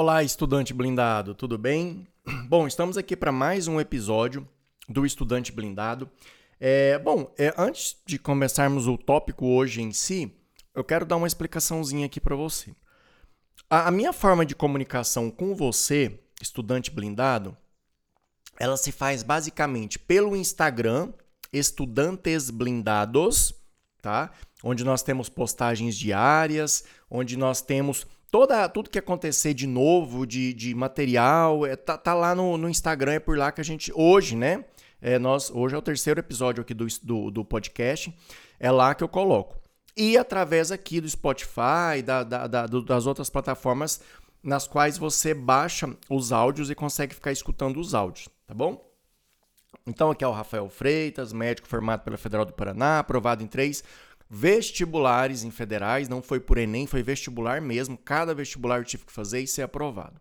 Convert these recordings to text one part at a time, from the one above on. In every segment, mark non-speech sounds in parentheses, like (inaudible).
Olá, estudante blindado, tudo bem? (clears throat) Bom, estamos aqui para mais um episódio do Estudante Blindado. É, bom, é, antes de começarmos o tópico hoje em si, eu quero dar uma explicaçãozinha aqui para você. A, a minha forma de comunicação com você, estudante blindado, ela se faz basicamente pelo Instagram, Estudantes Blindados, tá? Onde nós temos postagens diárias, onde nós temos toda tudo que acontecer de novo, de, de material, é, tá, tá lá no, no Instagram, é por lá que a gente. Hoje, né? É, nós, hoje é o terceiro episódio aqui do, do, do podcast. É lá que eu coloco. E através aqui do Spotify, da, da, da, das outras plataformas nas quais você baixa os áudios e consegue ficar escutando os áudios, tá bom? Então aqui é o Rafael Freitas, médico formado pela Federal do Paraná, aprovado em três vestibulares em federais, não foi por Enem, foi vestibular mesmo. Cada vestibular eu tive que fazer e ser aprovado.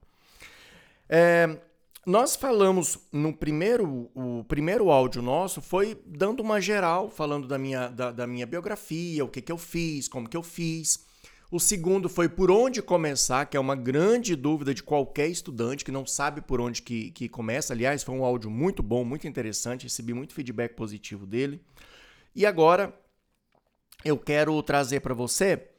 É, nós falamos no primeiro, o primeiro áudio nosso foi dando uma geral, falando da minha, da, da minha biografia, o que, que eu fiz, como que eu fiz. O segundo foi por onde começar, que é uma grande dúvida de qualquer estudante que não sabe por onde que, que começa. Aliás, foi um áudio muito bom, muito interessante, recebi muito feedback positivo dele. E agora eu quero trazer para você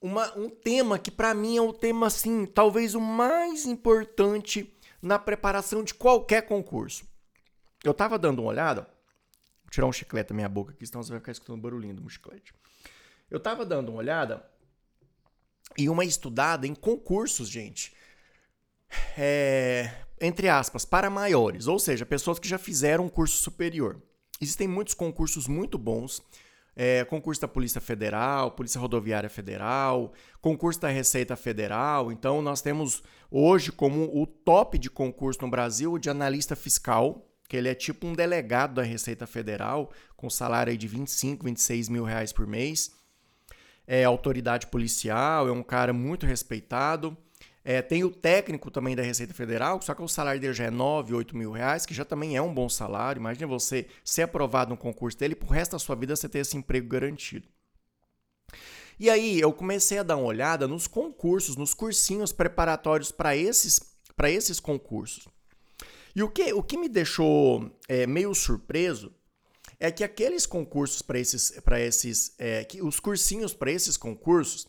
uma, um tema que para mim é o tema assim, talvez o mais importante na preparação de qualquer concurso. Eu estava dando uma olhada, vou tirar um chiclete da minha boca aqui, senão você vai ficar escutando barulhinho do chiclete. Eu estava dando uma olhada e uma estudada em concursos, gente. É, entre aspas, para maiores, ou seja, pessoas que já fizeram um curso superior. Existem muitos concursos muito bons é, concurso da Polícia Federal, Polícia Rodoviária Federal, concurso da Receita Federal. Então, nós temos hoje como o top de concurso no Brasil o de analista fiscal, que ele é tipo um delegado da Receita Federal, com salário de 25, 26 mil reais por mês. É autoridade policial, é um cara muito respeitado. É, tem o técnico também da Receita Federal, só que o salário dele já é 9, 8 mil reais, que já também é um bom salário. Imagina você ser aprovado no concurso dele pro resto da sua vida você ter esse emprego garantido. E aí eu comecei a dar uma olhada nos concursos, nos cursinhos preparatórios para esses, esses concursos. E o que, o que me deixou é, meio surpreso é que aqueles concursos para esses, para esses, é, que os cursinhos para esses concursos,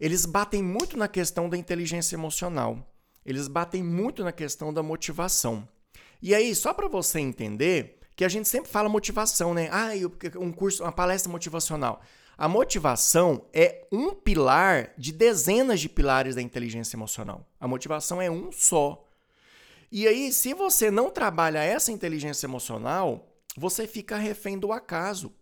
eles batem muito na questão da inteligência emocional. Eles batem muito na questão da motivação. E aí, só para você entender, que a gente sempre fala motivação, né? Ah, um curso, uma palestra motivacional. A motivação é um pilar de dezenas de pilares da inteligência emocional. A motivação é um só. E aí, se você não trabalha essa inteligência emocional, você fica refém do acaso.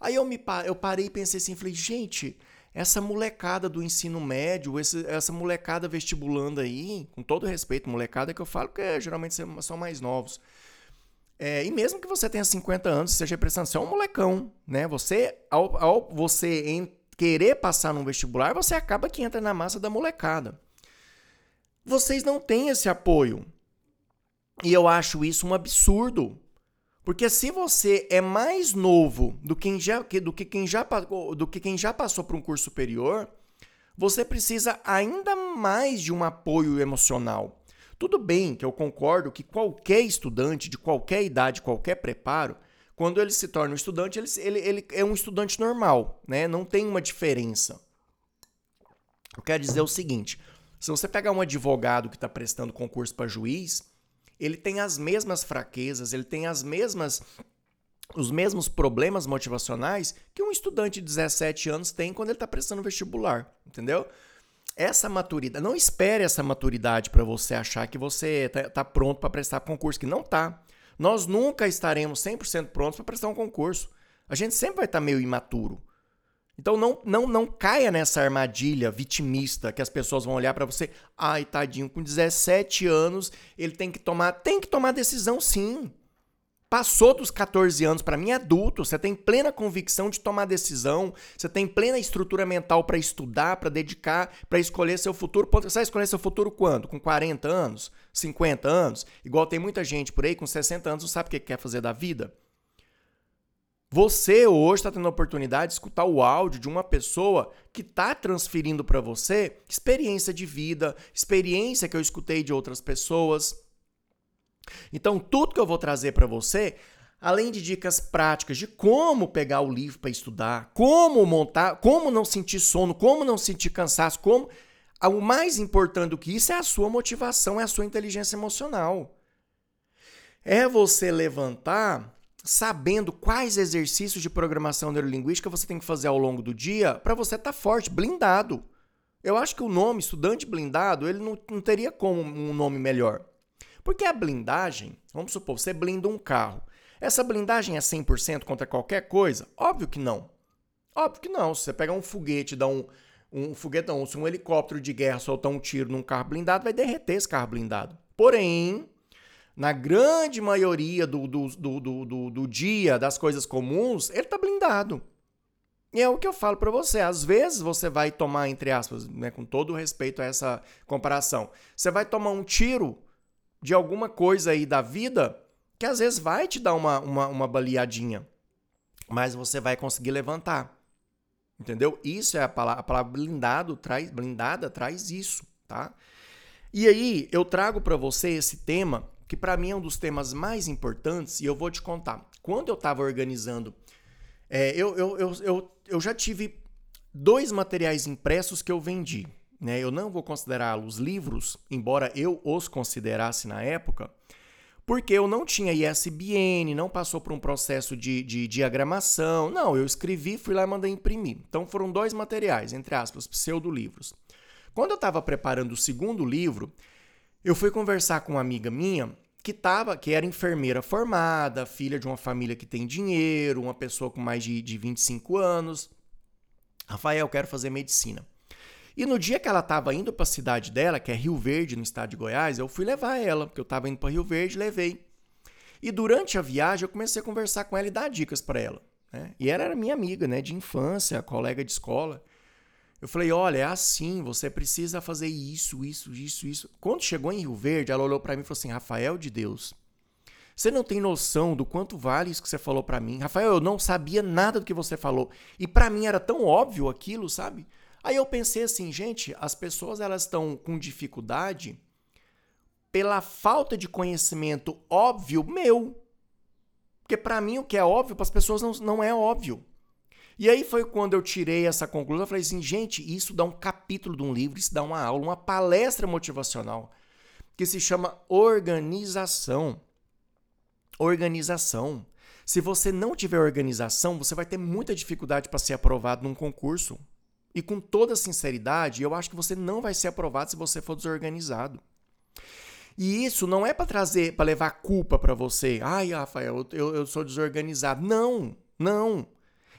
Aí eu, me, eu parei e pensei assim, falei, gente, essa molecada do ensino médio, esse, essa molecada vestibulando aí, com todo respeito, molecada que eu falo que é, geralmente são mais novos. É, e mesmo que você tenha 50 anos, seja representante, você é um molecão, né? Você, ao, ao você em, querer passar num vestibular, você acaba que entra na massa da molecada. Vocês não têm esse apoio. E eu acho isso um absurdo. Porque se você é mais novo do, quem já, do, que, quem já, do que quem já passou por um curso superior, você precisa ainda mais de um apoio emocional. Tudo bem que eu concordo que qualquer estudante, de qualquer idade, qualquer preparo, quando ele se torna um estudante, ele, ele, ele é um estudante normal, né? não tem uma diferença. Eu quero dizer o seguinte: se você pegar um advogado que está prestando concurso para juiz, ele tem as mesmas fraquezas, ele tem as mesmas os mesmos problemas motivacionais que um estudante de 17 anos tem quando ele está prestando vestibular, entendeu? Essa maturidade, não espere essa maturidade para você achar que você está tá pronto para prestar concurso, que não tá. Nós nunca estaremos 100% prontos para prestar um concurso. A gente sempre vai estar tá meio imaturo. Então não, não, não caia nessa armadilha vitimista que as pessoas vão olhar para você, ai, tadinho, com 17 anos, ele tem que tomar, tem que tomar decisão sim. Passou dos 14 anos, para mim é adulto, você tem plena convicção de tomar decisão, você tem plena estrutura mental para estudar, para dedicar, para escolher seu futuro. Você vai escolher seu futuro quando? Com 40 anos? 50 anos? Igual tem muita gente por aí com 60 anos não sabe o que quer fazer da vida. Você hoje está tendo a oportunidade de escutar o áudio de uma pessoa que está transferindo para você experiência de vida, experiência que eu escutei de outras pessoas. Então, tudo que eu vou trazer para você, além de dicas práticas de como pegar o livro para estudar, como montar, como não sentir sono, como não sentir cansaço, como o mais importante do que isso é a sua motivação, é a sua inteligência emocional. É você levantar sabendo quais exercícios de programação neurolinguística você tem que fazer ao longo do dia para você estar tá forte, blindado. Eu acho que o nome estudante blindado, ele não, não teria como um nome melhor. Porque a blindagem, vamos supor, você blinda um carro. Essa blindagem é 100% contra qualquer coisa? Óbvio que não. Óbvio que não. Se você pegar um foguete, dar um, um foguetão, se um helicóptero de guerra soltar um tiro num carro blindado, vai derreter esse carro blindado. Porém, na grande maioria do, do, do, do, do dia das coisas comuns, ele está blindado. E é o que eu falo para você. Às vezes você vai tomar, entre aspas, né, com todo respeito a essa comparação, você vai tomar um tiro de alguma coisa aí da vida que às vezes vai te dar uma, uma, uma baleadinha, mas você vai conseguir levantar. Entendeu? Isso é a palavra, a palavra blindado traz, blindada traz isso, tá? E aí eu trago para você esse tema que para mim é um dos temas mais importantes e eu vou te contar. Quando eu estava organizando, é, eu, eu, eu, eu, eu já tive dois materiais impressos que eu vendi. Né? Eu não vou considerá-los livros, embora eu os considerasse na época, porque eu não tinha ISBN, não passou por um processo de, de diagramação. Não, eu escrevi, fui lá e mandei imprimir. Então foram dois materiais, entre aspas, pseudo-livros. Quando eu estava preparando o segundo livro, eu fui conversar com uma amiga minha que tava, que era enfermeira formada, filha de uma família que tem dinheiro, uma pessoa com mais de, de 25 anos. Rafael, quero fazer medicina. E no dia que ela estava indo para a cidade dela, que é Rio Verde, no estado de Goiás, eu fui levar ela, porque eu estava indo para Rio Verde, levei. E durante a viagem eu comecei a conversar com ela e dar dicas para ela. Né? E ela era minha amiga, né, de infância, colega de escola. Eu falei: olha, é assim, você precisa fazer isso, isso, isso, isso. Quando chegou em Rio Verde, ela olhou para mim e falou assim: Rafael de Deus, você não tem noção do quanto vale isso que você falou para mim. Rafael, eu não sabia nada do que você falou. E para mim era tão óbvio aquilo, sabe? Aí eu pensei assim, gente, as pessoas elas estão com dificuldade pela falta de conhecimento óbvio meu. Porque para mim o que é óbvio para as pessoas não, não é óbvio. E aí foi quando eu tirei essa conclusão, eu falei assim, gente, isso dá um capítulo de um livro, isso dá uma aula, uma palestra motivacional que se chama organização. Organização. Se você não tiver organização, você vai ter muita dificuldade para ser aprovado num concurso. E com toda sinceridade, eu acho que você não vai ser aprovado se você for desorganizado. E isso não é para trazer, para levar culpa para você. Ai, Rafael, eu, eu sou desorganizado. Não, não.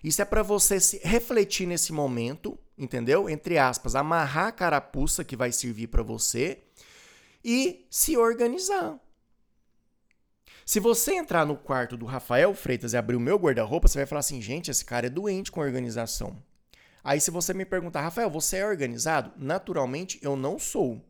Isso é para você se refletir nesse momento, entendeu? Entre aspas, amarrar a carapuça que vai servir para você e se organizar. Se você entrar no quarto do Rafael Freitas e abrir o meu guarda-roupa, você vai falar assim: gente, esse cara é doente com organização. Aí, se você me perguntar, Rafael, você é organizado? Naturalmente, eu não sou.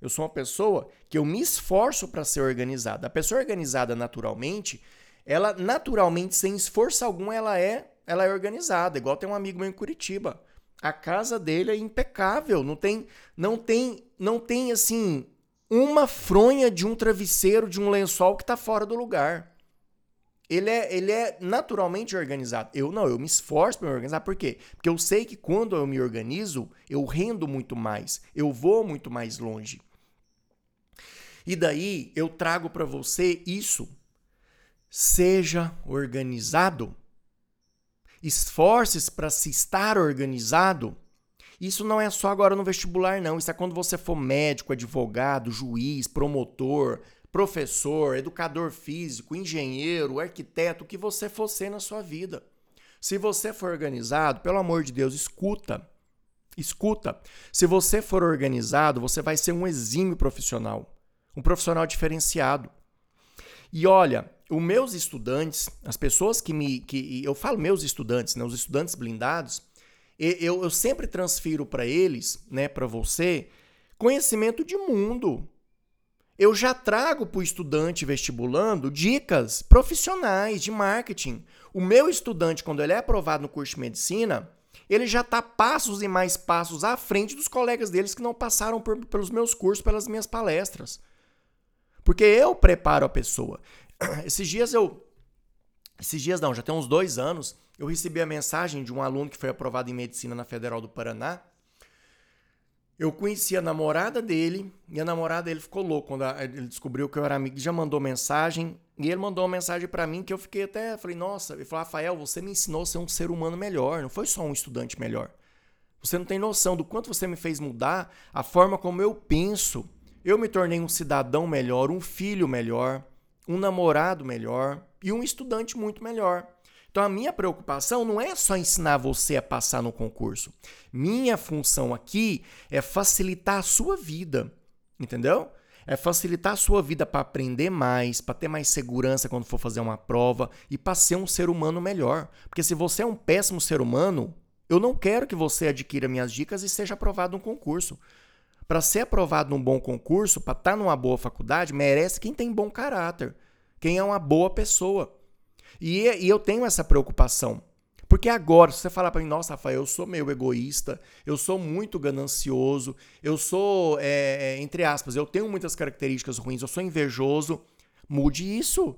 Eu sou uma pessoa que eu me esforço para ser organizada. A pessoa organizada naturalmente, ela naturalmente, sem esforço algum, ela é ela é organizada, igual tem um amigo meu em Curitiba. A casa dele é impecável, não tem, não tem, não tem assim uma fronha de um travesseiro, de um lençol que está fora do lugar. Ele é, ele é naturalmente organizado. Eu não, eu me esforço para me organizar. Por quê? Porque eu sei que quando eu me organizo, eu rendo muito mais, eu vou muito mais longe. E daí eu trago para você isso. Seja organizado esforces para se estar organizado, isso não é só agora no vestibular, não. Isso é quando você for médico, advogado, juiz, promotor, professor, educador físico, engenheiro, arquiteto, o que você for ser na sua vida. Se você for organizado, pelo amor de Deus, escuta. Escuta. Se você for organizado, você vai ser um exímio profissional, um profissional diferenciado. E olha, os meus estudantes, as pessoas que me. Que, eu falo meus estudantes, né, os estudantes blindados, eu, eu sempre transfiro para eles, né, para você, conhecimento de mundo. eu já trago para o estudante vestibulando dicas profissionais de marketing. O meu estudante, quando ele é aprovado no curso de medicina, ele já está passos e mais passos à frente dos colegas deles que não passaram por, pelos meus cursos, pelas minhas palestras. Porque eu preparo a pessoa. (clears throat) Esses dias eu. Esses dias não, já tem uns dois anos, eu recebi a mensagem de um aluno que foi aprovado em medicina na Federal do Paraná eu conheci a namorada dele e a namorada dele ficou louco quando ele descobriu que eu era amigo. Já mandou mensagem e ele mandou uma mensagem para mim que eu fiquei até. Falei, nossa, ele falou, Rafael, você me ensinou a ser um ser humano melhor, não foi só um estudante melhor. Você não tem noção do quanto você me fez mudar a forma como eu penso. Eu me tornei um cidadão melhor, um filho melhor, um namorado melhor e um estudante muito melhor. Então a minha preocupação não é só ensinar você a passar no concurso. Minha função aqui é facilitar a sua vida, entendeu? É facilitar a sua vida para aprender mais, para ter mais segurança quando for fazer uma prova e para ser um ser humano melhor. Porque se você é um péssimo ser humano, eu não quero que você adquira minhas dicas e seja aprovado no concurso. Para ser aprovado num bom concurso, para estar tá numa boa faculdade, merece quem tem bom caráter, quem é uma boa pessoa. E, e eu tenho essa preocupação. Porque agora, se você falar para mim, nossa, Rafael, eu sou meio egoísta, eu sou muito ganancioso, eu sou, é, entre aspas, eu tenho muitas características ruins, eu sou invejoso, mude isso.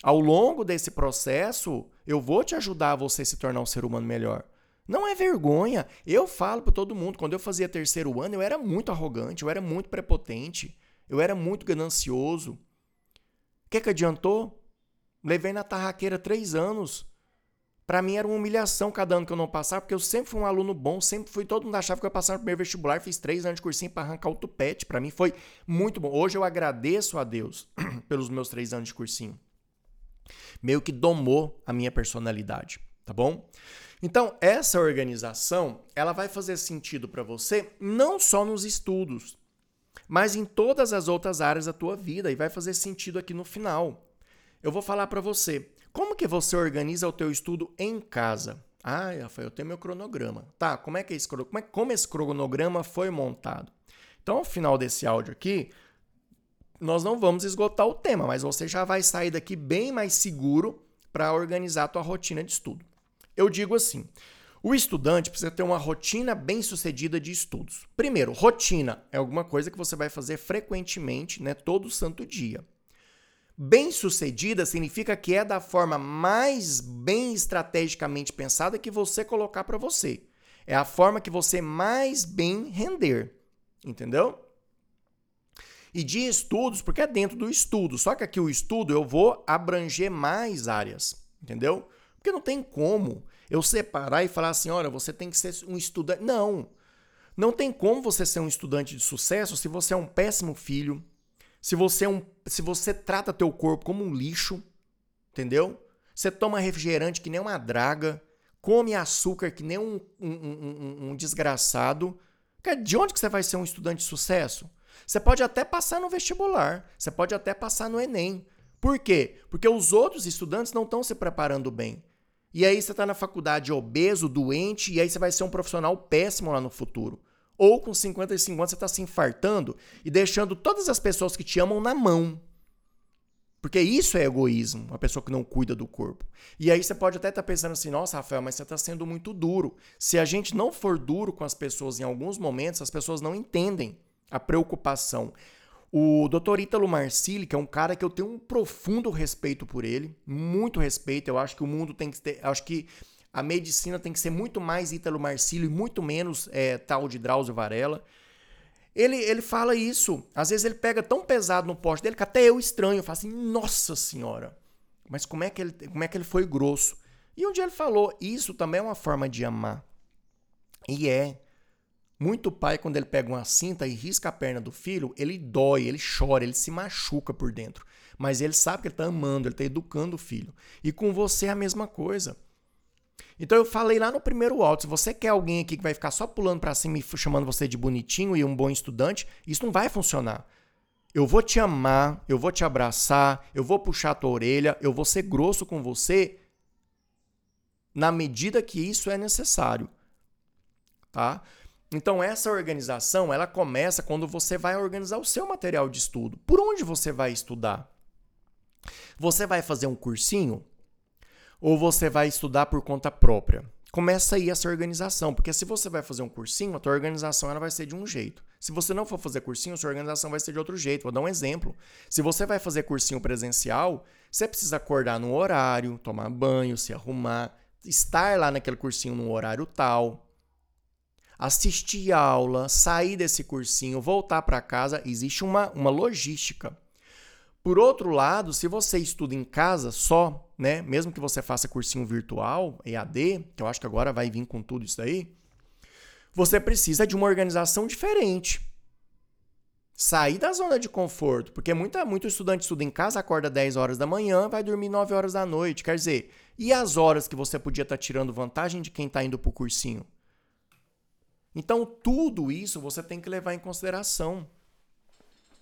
Ao longo desse processo, eu vou te ajudar a você se tornar um ser humano melhor. Não é vergonha. Eu falo para todo mundo, quando eu fazia terceiro ano, eu era muito arrogante, eu era muito prepotente, eu era muito ganancioso. O que, que adiantou? Levei na tarraqueira três anos. Para mim era uma humilhação cada ano que eu não passava, porque eu sempre fui um aluno bom, sempre fui, todo mundo achava que eu ia passar no primeiro vestibular, fiz três anos de cursinho para arrancar o tupete. Para mim foi muito bom. Hoje eu agradeço a Deus (clears throat) pelos meus três anos de cursinho. Meio que domou a minha personalidade, tá bom? Então, essa organização, ela vai fazer sentido para você não só nos estudos, mas em todas as outras áreas da tua vida e vai fazer sentido aqui no final eu vou falar para você. Como que você organiza o teu estudo em casa? Ah, Rafael, eu tenho meu cronograma. Tá, como é que é esse, como, é, como esse cronograma foi montado? Então, ao final desse áudio aqui, nós não vamos esgotar o tema, mas você já vai sair daqui bem mais seguro para organizar a tua rotina de estudo. Eu digo assim, o estudante precisa ter uma rotina bem sucedida de estudos. Primeiro, rotina é alguma coisa que você vai fazer frequentemente, né, todo santo dia. Bem-sucedida significa que é da forma mais bem estrategicamente pensada que você colocar para você. É a forma que você mais bem render. Entendeu? E de estudos, porque é dentro do estudo. Só que aqui o estudo eu vou abranger mais áreas. Entendeu? Porque não tem como eu separar e falar assim: olha, você tem que ser um estudante. Não. Não tem como você ser um estudante de sucesso se você é um péssimo filho, se você, é um, se você trata teu corpo como um lixo, entendeu? Você toma refrigerante que nem uma draga, come açúcar que nem um, um, um, um desgraçado. De onde que você vai ser um estudante de sucesso? Você pode até passar no vestibular, você pode até passar no Enem. Por quê? Porque os outros estudantes não estão se preparando bem. E aí você está na faculdade obeso, doente, e aí você vai ser um profissional péssimo lá no futuro. Ou com 55 anos você está se infartando e deixando todas as pessoas que te amam na mão. Porque isso é egoísmo, uma pessoa que não cuida do corpo. E aí você pode até estar tá pensando assim: nossa, Rafael, mas você está sendo muito duro. Se a gente não for duro com as pessoas em alguns momentos, as pessoas não entendem a preocupação. O Dr. Ítalo Marcilli, que é um cara que eu tenho um profundo respeito por ele, muito respeito. Eu acho que o mundo tem que ter. Acho que a medicina tem que ser muito mais Ítalo Marcílio e muito menos é, tal de Drauzio Varela. Ele, ele fala isso. Às vezes ele pega tão pesado no poste dele que até eu estranho. Eu falo assim, nossa senhora. Mas como é que ele, como é que ele foi grosso? E dia ele falou, isso também é uma forma de amar. E é. Muito pai, quando ele pega uma cinta e risca a perna do filho, ele dói, ele chora, ele se machuca por dentro. Mas ele sabe que ele está amando, ele está educando o filho. E com você é a mesma coisa. Então eu falei lá no primeiro áudio, se você quer alguém aqui que vai ficar só pulando para cima e chamando você de bonitinho e um bom estudante, isso não vai funcionar. Eu vou te amar, eu vou te abraçar, eu vou puxar a tua orelha, eu vou ser grosso com você na medida que isso é necessário. Tá? Então essa organização, ela começa quando você vai organizar o seu material de estudo. Por onde você vai estudar? Você vai fazer um cursinho ou você vai estudar por conta própria? Começa aí essa organização, porque se você vai fazer um cursinho, a tua organização ela vai ser de um jeito. Se você não for fazer cursinho, sua organização vai ser de outro jeito. Vou dar um exemplo. Se você vai fazer cursinho presencial, você precisa acordar no horário, tomar banho, se arrumar, estar lá naquele cursinho no horário tal, assistir aula, sair desse cursinho, voltar para casa, existe uma, uma logística. Por outro lado, se você estuda em casa só, né, mesmo que você faça cursinho virtual, EAD, que eu acho que agora vai vir com tudo isso daí, você precisa de uma organização diferente. Sair da zona de conforto, porque muita, muito estudante estuda em casa, acorda 10 horas da manhã, vai dormir 9 horas da noite. Quer dizer, e as horas que você podia estar tá tirando vantagem de quem está indo para o cursinho? Então, tudo isso você tem que levar em consideração.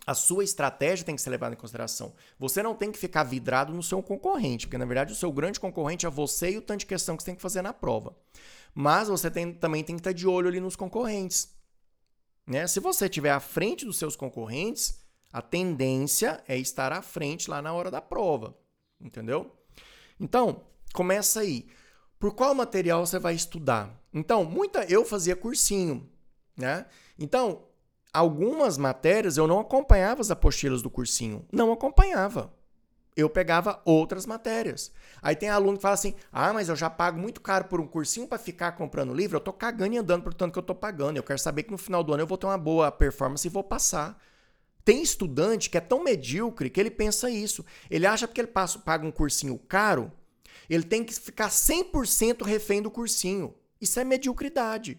A sua estratégia tem que ser levada em consideração. Você não tem que ficar vidrado no seu concorrente, porque na verdade o seu grande concorrente é você e o tanto de questão que você tem que fazer na prova. Mas você tem, também tem que estar de olho ali nos concorrentes. Né? Se você estiver à frente dos seus concorrentes, a tendência é estar à frente lá na hora da prova. Entendeu? Então, começa aí. Por qual material você vai estudar? Então, muita eu fazia cursinho, né? Então, algumas matérias eu não acompanhava as apostilas do cursinho, não acompanhava. Eu pegava outras matérias. Aí tem aluno que fala assim: "Ah, mas eu já pago muito caro por um cursinho para ficar comprando livro, eu tô cagando e andando por tanto que eu tô pagando. Eu quero saber que no final do ano eu vou ter uma boa performance e vou passar." Tem estudante que é tão medíocre que ele pensa isso. Ele acha que ele passa, paga um cursinho caro, ele tem que ficar 100% refém do cursinho. Isso é mediocridade.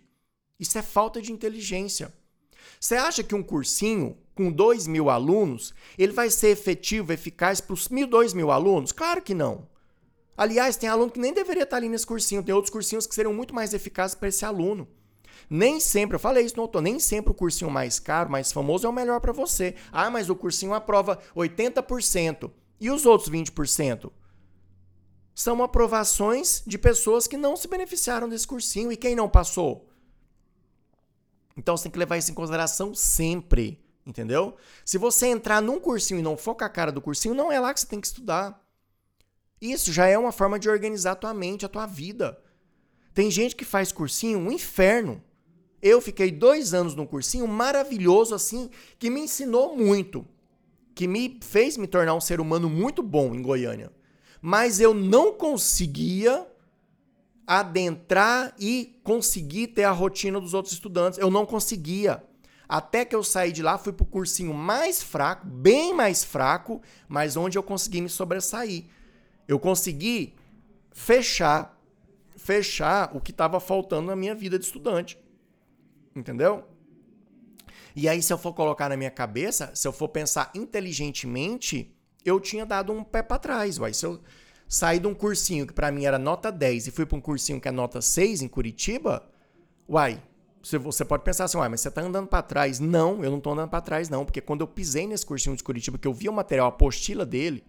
Isso é falta de inteligência. Você acha que um cursinho com 2 mil alunos, ele vai ser efetivo, eficaz para os mil, 2 mil alunos? Claro que não. Aliás, tem aluno que nem deveria estar ali nesse cursinho. Tem outros cursinhos que seriam muito mais eficazes para esse aluno. Nem sempre, eu falei isso no outro, nem sempre o cursinho mais caro, mais famoso é o melhor para você. Ah, mas o cursinho aprova 80%. E os outros 20%? São aprovações de pessoas que não se beneficiaram desse cursinho e quem não passou. Então você tem que levar isso em consideração sempre, entendeu? Se você entrar num cursinho e não for com a cara do cursinho, não é lá que você tem que estudar. Isso já é uma forma de organizar a tua mente, a tua vida. Tem gente que faz cursinho um inferno. Eu fiquei dois anos num cursinho maravilhoso assim, que me ensinou muito, que me fez me tornar um ser humano muito bom em Goiânia mas eu não conseguia adentrar e conseguir ter a rotina dos outros estudantes. Eu não conseguia. Até que eu saí de lá, fui para o cursinho mais fraco, bem mais fraco, mas onde eu consegui me sobressair. Eu consegui fechar, fechar o que estava faltando na minha vida de estudante. Entendeu? E aí, se eu for colocar na minha cabeça, se eu for pensar inteligentemente, eu tinha dado um pé para trás. Uai. Se eu sair de um cursinho que para mim era nota 10 e fui para um cursinho que é nota 6 em Curitiba, uai, você pode pensar assim, uai, mas você tá andando para trás. Não, eu não tô andando para trás não, porque quando eu pisei nesse cursinho de Curitiba, que eu vi o material, a apostila dele,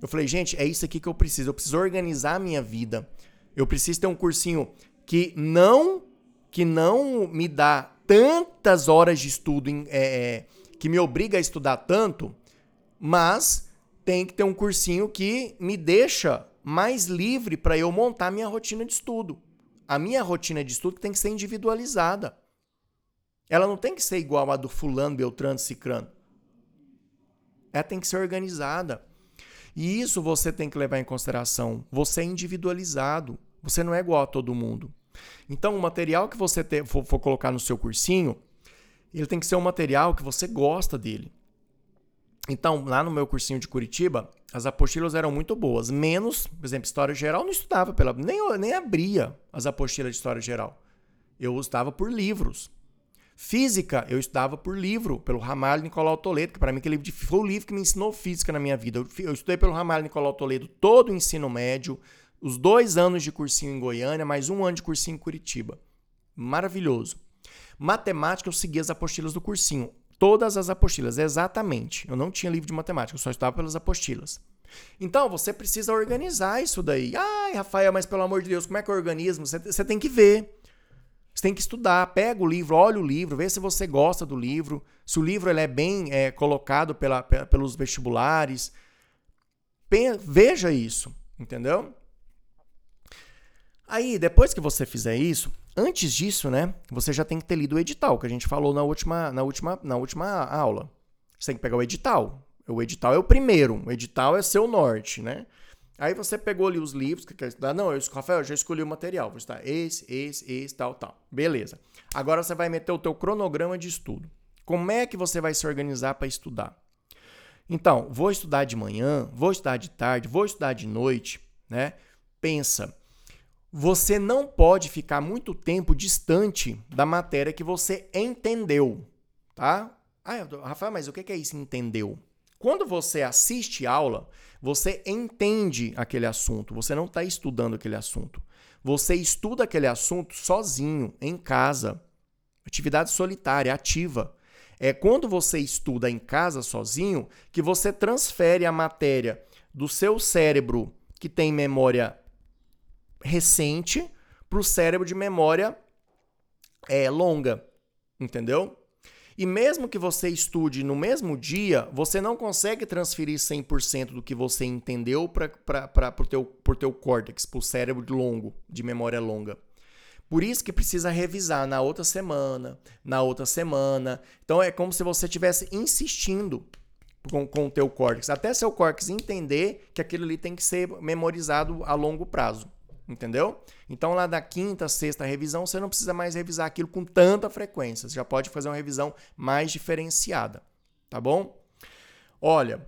eu falei, gente, é isso aqui que eu preciso. Eu preciso organizar a minha vida. Eu preciso ter um cursinho que não que não me dá tantas horas de estudo, é, é, que me obriga a estudar tanto, mas tem que ter um cursinho que me deixa mais livre para eu montar minha rotina de estudo. A minha rotina de estudo tem que ser individualizada. Ela não tem que ser igual a do fulano, beltrano, cicrano. Ela tem que ser organizada. E isso você tem que levar em consideração. Você é individualizado. Você não é igual a todo mundo. Então, o material que você for, for colocar no seu cursinho, ele tem que ser um material que você gosta dele. Então, lá no meu cursinho de Curitiba, as apostilas eram muito boas. Menos, por exemplo, História Geral, não estudava pela. Nem, nem abria as apostilas de História Geral. Eu estudava por livros. Física, eu estudava por livro, pelo Ramalho Nicolau Toledo, que para mim foi o livro que me ensinou física na minha vida. Eu, eu estudei pelo Ramalho Nicolau Toledo todo o ensino médio, os dois anos de cursinho em Goiânia, mais um ano de cursinho em Curitiba. Maravilhoso. Matemática, eu segui as apostilas do cursinho. Todas as apostilas, exatamente. Eu não tinha livro de matemática, eu só estava pelas apostilas. Então, você precisa organizar isso daí. Ai, Rafael, mas pelo amor de Deus, como é que eu organizo? Você, você tem que ver. Você tem que estudar, pega o livro, olha o livro, vê se você gosta do livro, se o livro ele é bem é, colocado pela, pelos vestibulares. Veja isso, entendeu? Aí, depois que você fizer isso, antes disso, né, você já tem que ter lido o edital, que a gente falou na última, na última, na última aula. Você tem que pegar o edital. O edital é o primeiro, o edital é seu norte, né? Aí você pegou ali os livros que quer estudar. Não, eu, Rafael, eu já escolhi o material. Vou estudar esse, esse, esse, tal, tal. Beleza. Agora você vai meter o teu cronograma de estudo. Como é que você vai se organizar para estudar? Então, vou estudar de manhã, vou estudar de tarde, vou estudar de noite, né? Pensa, você não pode ficar muito tempo distante da matéria que você entendeu, tá? Ah, Rafael, mas o que é isso entendeu? Quando você assiste aula, você entende aquele assunto, você não está estudando aquele assunto. Você estuda aquele assunto sozinho, em casa. Atividade solitária, ativa. É quando você estuda em casa sozinho que você transfere a matéria do seu cérebro que tem memória recente para o cérebro de memória é, longa. Entendeu? E mesmo que você estude no mesmo dia, você não consegue transferir 100% do que você entendeu para o teu, teu córtex, para o cérebro longo, de memória longa. Por isso que precisa revisar na outra semana, na outra semana. Então é como se você estivesse insistindo com, com o teu córtex, até seu córtex entender que aquilo ali tem que ser memorizado a longo prazo. Entendeu? Então, lá da quinta, sexta revisão, você não precisa mais revisar aquilo com tanta frequência. Você já pode fazer uma revisão mais diferenciada. Tá bom? Olha,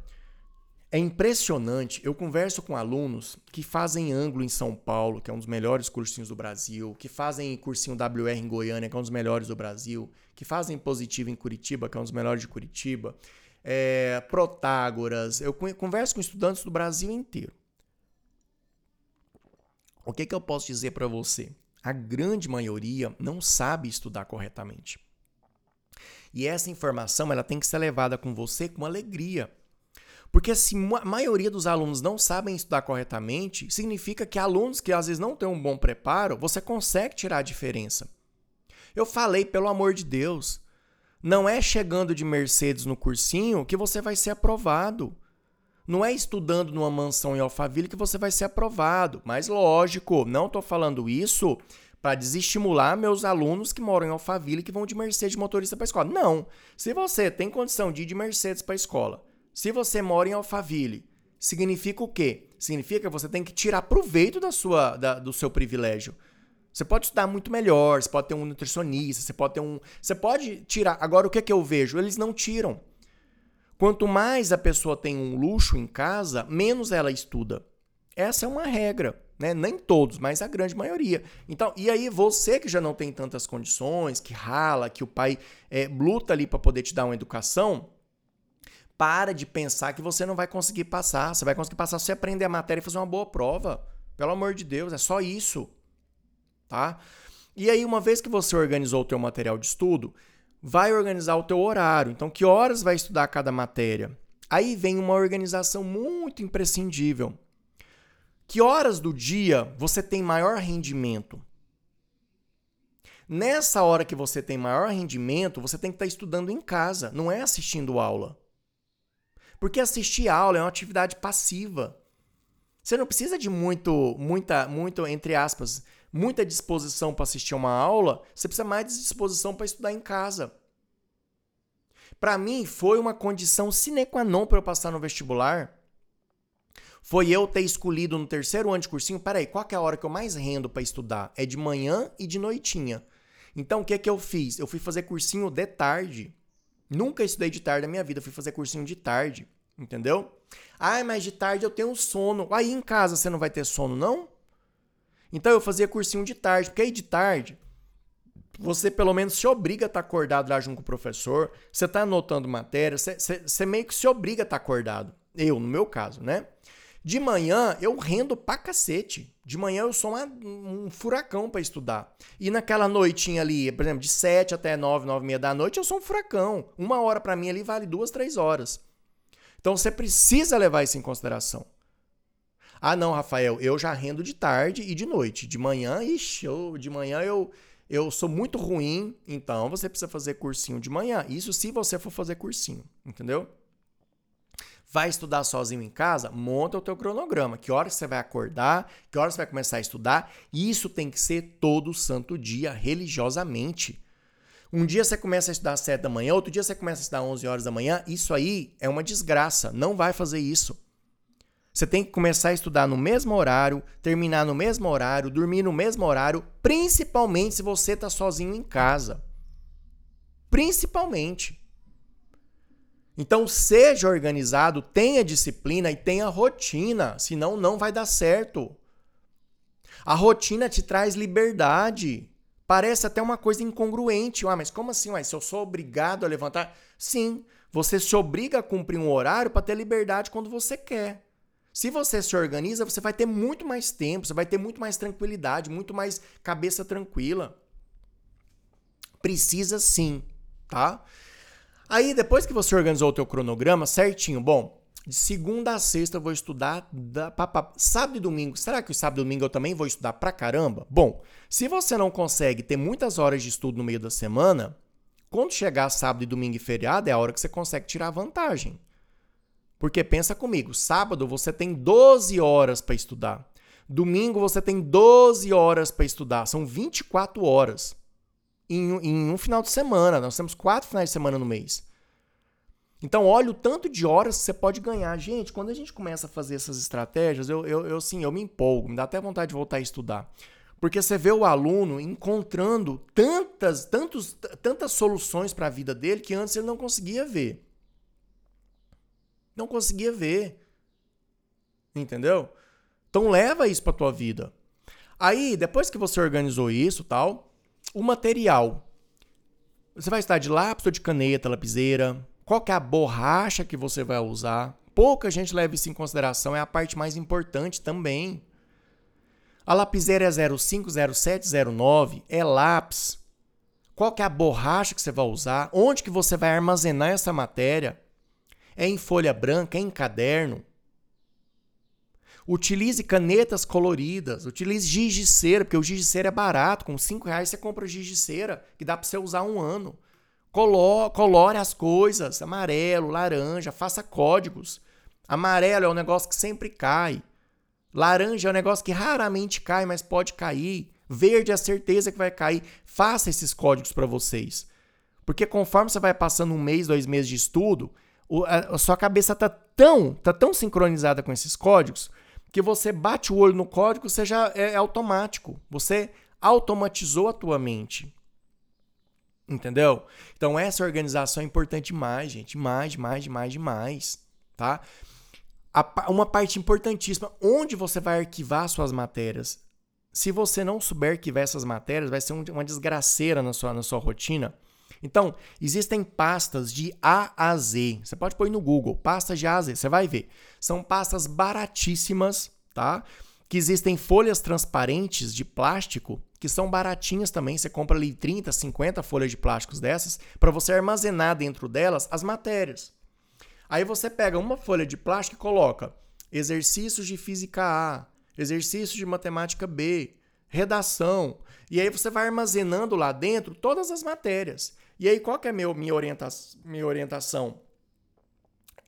é impressionante. Eu converso com alunos que fazem ângulo em São Paulo, que é um dos melhores cursinhos do Brasil, que fazem cursinho WR em Goiânia, que é um dos melhores do Brasil, que fazem positivo em Curitiba, que é um dos melhores de Curitiba, é, Protágoras. Eu converso com estudantes do Brasil inteiro. O que, que eu posso dizer para você? A grande maioria não sabe estudar corretamente. E essa informação ela tem que ser levada com você com alegria. Porque se a maioria dos alunos não sabem estudar corretamente, significa que alunos que às vezes não têm um bom preparo, você consegue tirar a diferença. Eu falei, pelo amor de Deus, não é chegando de Mercedes no cursinho que você vai ser aprovado. Não é estudando numa mansão em Alphaville que você vai ser aprovado. Mas lógico, não estou falando isso para desestimular meus alunos que moram em Alphaville que vão de Mercedes motorista para a escola. Não. Se você tem condição de ir de Mercedes para a escola, se você mora em Alphaville, significa o quê? Significa que você tem que tirar proveito da sua, da, do seu privilégio. Você pode estudar muito melhor, você pode ter um nutricionista, você pode ter um. Você pode tirar. Agora, o que é que eu vejo? Eles não tiram. Quanto mais a pessoa tem um luxo em casa, menos ela estuda. Essa é uma regra, né? Nem todos, mas a grande maioria. Então, e aí você que já não tem tantas condições, que rala, que o pai é, luta ali para poder te dar uma educação, para de pensar que você não vai conseguir passar. Você vai conseguir passar se aprender a matéria e fazer uma boa prova. Pelo amor de Deus, é só isso, tá? E aí, uma vez que você organizou o teu material de estudo, vai organizar o teu horário. Então, que horas vai estudar cada matéria? Aí vem uma organização muito imprescindível. Que horas do dia você tem maior rendimento? Nessa hora que você tem maior rendimento, você tem que estar estudando em casa, não é assistindo aula. Porque assistir aula é uma atividade passiva. Você não precisa de muito, muita, muito, entre aspas, muita disposição para assistir uma aula, você precisa mais de disposição para estudar em casa. Para mim, foi uma condição sine qua non para eu passar no vestibular. Foi eu ter escolhido no terceiro ano de cursinho, peraí, qual é a hora que eu mais rendo para estudar? É de manhã e de noitinha. Então, o que é que eu fiz? Eu fui fazer cursinho de tarde. Nunca estudei de tarde na minha vida, fui fazer cursinho de tarde, entendeu? Ah, mas de tarde eu tenho sono. Aí em casa você não vai ter sono, não? Então eu fazia cursinho de tarde, porque aí de tarde você pelo menos se obriga a estar acordado lá junto com o professor, você está anotando matéria, você, meio que se obriga a estar acordado. Eu, no meu caso, né? De manhã eu rendo pra cacete. De manhã eu sou uma, um furacão para estudar. E naquela noitinha ali, por exemplo, de 7 até 9, 9 e meia da noite, eu sou um furacão. Uma hora para mim ali vale duas, três horas. Então você precisa levar isso em consideração. Ah, não, Rafael, eu já rendo de tarde e de noite. De manhã, ixi, eu, de manhã eu, eu sou muito ruim, então você precisa fazer cursinho de manhã. Isso se você for fazer cursinho, entendeu? Vai estudar sozinho em casa? Monta o teu cronograma. Que horas você vai acordar? Que horas você vai começar a estudar? Isso tem que ser todo santo dia, religiosamente. Um dia você começa a estudar às 7 da manhã, outro dia você começa a estudar às 11 horas da manhã. Isso aí é uma desgraça. Não vai fazer isso. Você tem que começar a estudar no mesmo horário, terminar no mesmo horário, dormir no mesmo horário, principalmente se você está sozinho em casa. Principalmente. Então, seja organizado, tenha disciplina e tenha rotina, senão não vai dar certo. A rotina te traz liberdade. Parece até uma coisa incongruente. Ah, mas como assim? Ué, se eu sou obrigado a levantar. Sim, você se obriga a cumprir um horário para ter liberdade quando você quer. Se você se organiza, você vai ter muito mais tempo, você vai ter muito mais tranquilidade, muito mais cabeça tranquila. Precisa sim, tá? Aí, depois que você organizou o teu cronograma certinho, bom, de segunda a sexta eu vou estudar da, pa, pa, sábado e domingo. Será que o sábado e domingo eu também vou estudar pra caramba? Bom, se você não consegue ter muitas horas de estudo no meio da semana, quando chegar sábado e domingo e feriado é a hora que você consegue tirar vantagem. Porque pensa comigo, sábado você tem 12 horas para estudar. Domingo você tem 12 horas para estudar. São 24 horas em, em, um final de semana. Nós temos quatro finais de semana no mês. Então, olha o tanto de horas que você pode ganhar. Gente, quando a gente começa a fazer essas estratégias, eu, eu, eu, sim, eu me empolgo, me dá até vontade de voltar a estudar. Porque você vê o aluno encontrando tantas, tantos, tantas soluções para a vida dele que antes ele não conseguia ver. Não conseguia ver. Entendeu? Então leva isso para tua vida. Aí, depois que você organizou isso, tal, o material. Você vai estar de lápis ou de caneta, lapiseira? Qual que é a borracha que você vai usar? Pouca gente leva isso em consideração, é a parte mais importante também. A lapiseira é 05, 07, 09, é lápis. Qual que é a borracha que você vai usar? Onde que você vai armazenar essa matéria? É em folha branca, é em caderno. Utilize canetas coloridas, utilize giz de cera, porque o giz de cera é barato. Com 5 reais você compra giz de cera, que dá para você usar um ano. Colo colore as coisas, amarelo, laranja, faça códigos. Amarelo é um negócio que sempre cai. Laranja é um negócio que raramente cai, mas pode cair. Verde é a certeza que vai cair. Faça esses códigos para vocês. Porque conforme você vai passando um mês, dois meses de estudo, a, a sua cabeça tá tão, tá tão sincronizada com esses códigos que você bate o olho no código, você já é, automático. Você automatizou a tua mente. Entendeu? Então essa organização é importante demais, gente, mais, demais, demais, demais, tá? A, uma parte importantíssima, onde você vai arquivar suas matérias. Se você não souber arquivar essas matérias, vai ser um, uma desgraceira na sua, na sua rotina. Então, existem pastas de A a Z. Você pode pôr no Google, pastas de A a Z, você vai ver. São pastas baratíssimas, tá? Que existem folhas transparentes de plástico que são baratinhas também. Você compra ali 30, 50 folhas de plásticos dessas para você armazenar dentro delas as matérias. Aí você pega uma folha de plástico e coloca exercícios de física A, exercícios de matemática B, redação. E aí você vai armazenando lá dentro todas as matérias. E aí, qual que é meu, minha, orienta minha orientação?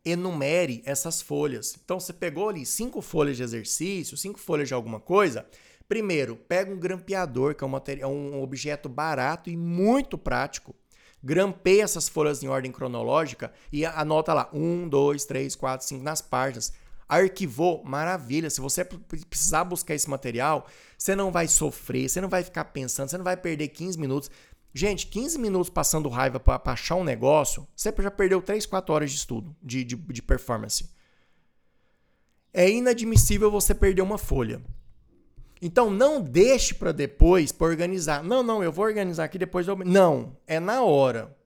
Enumere essas folhas. Então, você pegou ali cinco folhas de exercício, cinco folhas de alguma coisa. Primeiro, pega um grampeador, que é um, material, um objeto barato e muito prático. Grampeia essas folhas em ordem cronológica e anota lá: um, dois, três, quatro, cinco nas páginas. Arquivou, maravilha. Se você precisar buscar esse material, você não vai sofrer, você não vai ficar pensando, você não vai perder 15 minutos. Gente, 15 minutos passando raiva para achar um negócio, você já perdeu 3, 4 horas de estudo, de, de, de performance. É inadmissível você perder uma folha. Então não deixe para depois para organizar. Não, não, eu vou organizar aqui depois eu... Não, é na hora.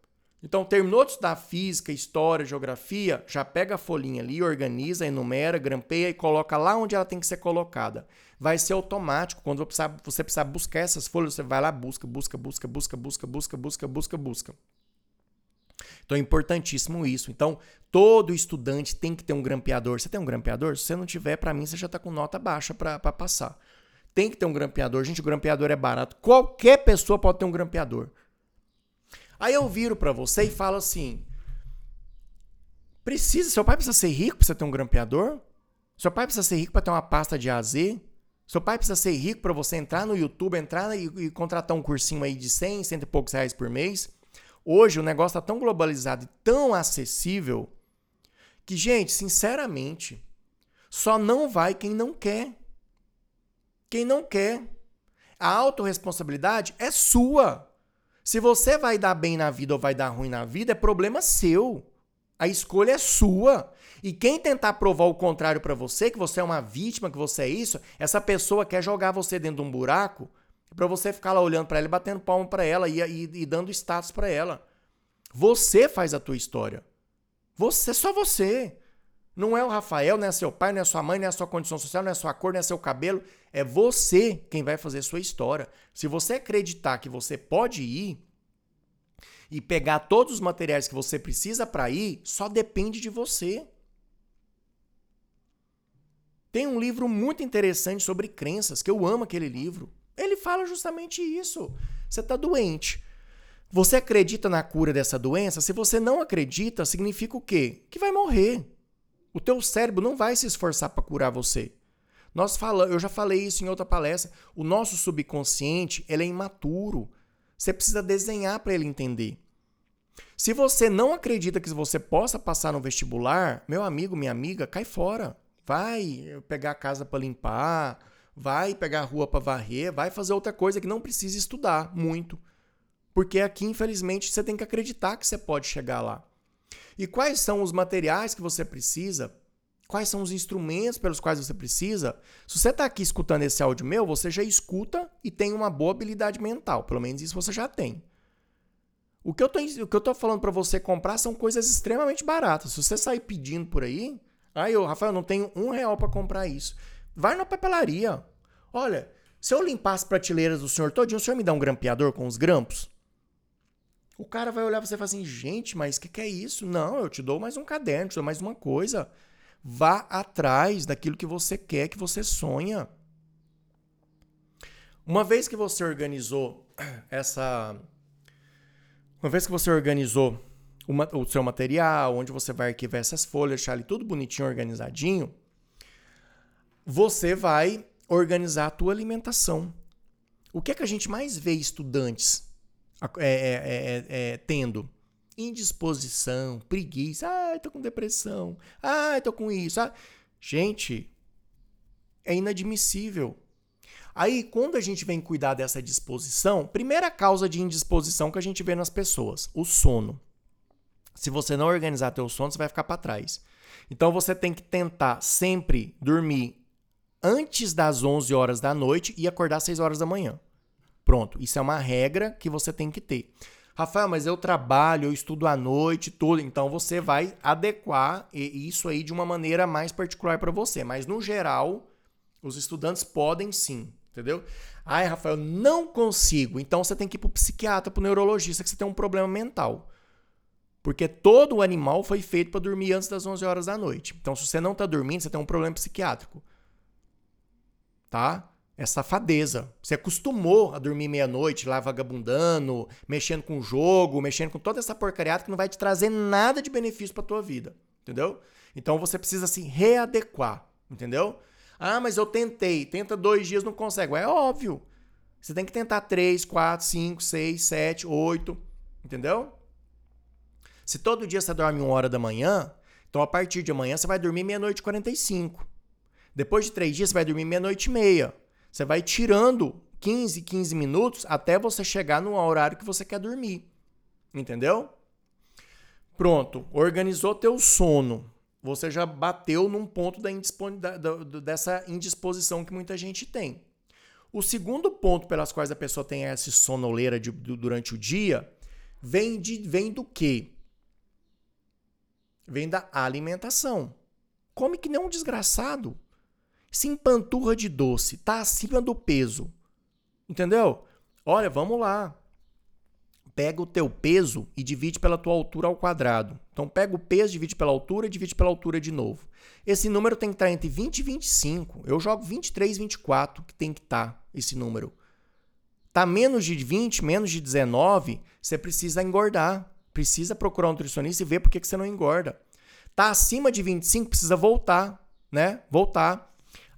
Então terminou de estudar física, história, geografia, já pega a folhinha ali, organiza, enumera, grampeia e coloca lá onde ela tem que ser colocada vai ser automático. Quando você precisar, você precisar buscar essas folhas, você vai lá, busca, busca, busca, busca, busca, busca, busca, busca, busca. Então é importantíssimo isso. Então, todo estudante tem que ter um grampeador. Você tem um grampeador? Se você não tiver, para mim, você já está com nota baixa para passar. tem que ter um grampeador. Gente, o grampeador é barato. Qualquer pessoa pode ter um grampeador. Aí eu viro para você e falo assim: precisa, seu pai precisa ser rico para você ter um grampeador? Seu pai precisa ser rico para ter uma pasta de AZ? Seu pai precisa ser rico para você entrar no YouTube, entrar e, e, contratar um cursinho aí de 100, cento e poucos reais por mês? Hoje o negócio está tão globalizado e tão acessível que, gente, sinceramente, só não vai quem não quer. Quem não quer. A autorresponsabilidade é sua. Se você vai dar bem na vida ou vai dar ruim na vida, é problema seu. A escolha é sua. E quem tentar provar o contrário para você, que você é uma vítima, que você é isso, essa pessoa quer jogar você dentro de um buraco para você ficar lá olhando para ela e batendo palma para ela e, e, e dando status para ela. Você faz a tua história. Você, só você. Não é o Rafael, não é seu pai, não é sua mãe, não é sua condição social, não é sua cor, não é seu cabelo. É você quem vai fazer sua história. Se você acreditar que você pode ir e pegar todos os materiais que você precisa para ir, só depende de você. Tem um livro muito interessante sobre crenças, que eu amo aquele livro. Ele fala justamente isso. Você está doente. Você acredita na cura dessa doença? Se você não acredita, significa o quê? Que vai morrer. O teu cérebro não vai se esforçar para curar você. Nós fala, eu já falei isso em outra palestra. O nosso subconsciente, ele é imaturo. Você precisa desenhar para ele entender. Se você não acredita que você possa passar no vestibular, meu amigo, minha amiga, cai fora. Vai pegar a casa para limpar, vai pegar a rua para varrer, vai fazer outra coisa que não precisa estudar muito. Porque aqui, infelizmente, você tem que acreditar que você pode chegar lá. E quais são os materiais que você precisa? Quais são os instrumentos pelos quais você precisa? Se você está aqui escutando esse áudio meu, você já escuta e tem uma boa habilidade mental. Pelo menos isso você já tem. O que eu estou falando para você comprar são coisas extremamente baratas. Se você sair pedindo por aí, aí eu, Rafael, não tenho um real para comprar isso. Vai na papelaria. Olha, se eu limpar as prateleiras do senhor todinho, o senhor me dá um grampeador com os grampos? O cara vai olhar você e falar assim: gente, mas o que, que é isso? Não, eu te dou mais um caderno, te dou mais uma coisa. Vá atrás daquilo que você quer, que você sonha. Uma vez que você organizou (clears throat) essa. Uma vez que você organizou uma, o seu material, onde você vai arquivar essas folhas, deixar ali tudo bonitinho, organizadinho, você vai organizar a tua alimentação. O que é que a gente mais vê estudantes é, é, é, é, tendo indisposição, preguiça, ai, tô com depressão, ai, tô com isso. Ah. Gente, é inadmissível. Aí, quando a gente vem cuidar dessa disposição, primeira causa de indisposição que a gente vê nas pessoas, o sono. Se você não organizar teu sono, você vai ficar para trás. Então você tem que tentar sempre dormir antes das 11 horas da noite e acordar às 6 horas da manhã. Pronto, isso é uma regra que você tem que ter. Rafael, mas eu trabalho, eu estudo à noite, tudo. Então você vai adequar isso aí de uma maneira mais particular para você. Mas no geral, os estudantes podem sim, entendeu? Ai, Rafael, não consigo. Então você tem que ir pro psiquiatra, pro neurologista, que você tem um problema mental. Porque todo animal foi feito para dormir antes das 11 horas da noite. Então, se você não está dormindo, você tem um problema psiquiátrico. Tá? É safadeza. Você acostumou a dormir meia-noite lá vagabundando, mexendo com o jogo, mexendo com toda essa porcariada que não vai te trazer nada de benefício para tua vida, entendeu? Então você precisa se readequar, entendeu? Ah, mas eu tentei, tenta dois dias não consegue. É óbvio. Você tem que tentar três, quatro, cinco, seis, sete, oito, entendeu? Se todo dia você dorme uma hora da manhã, então a partir de amanhã você vai dormir meia-noite e 45. Depois de três dias você vai dormir meia-noite e meia. Você vai tirando 15, 15 minutos até você chegar no horário que você quer dormir. Entendeu? Pronto, organizou teu sono. Você já bateu num ponto da dessa indisposição que muita gente tem. O segundo ponto pelas quais a pessoa tem essa sonoleira de, durante o dia vem, de, vem do quê? Vem da alimentação. Come que nem um desgraçado se empanturra de doce, tá acima do peso. Entendeu? Olha, vamos lá. pega o teu peso e divide pela tua altura ao quadrado. Então pega o peso, divide pela altura e divide pela altura de novo. Esse número tem que estar entre 20 e 25. Eu jogo 23, 24 que tem que estar esse número. Tá menos de 20, menos de 19, você precisa engordar. Precisa procurar um nutricionista e ver por que, que você não engorda. Tá acima de 25, precisa voltar, né? Voltar.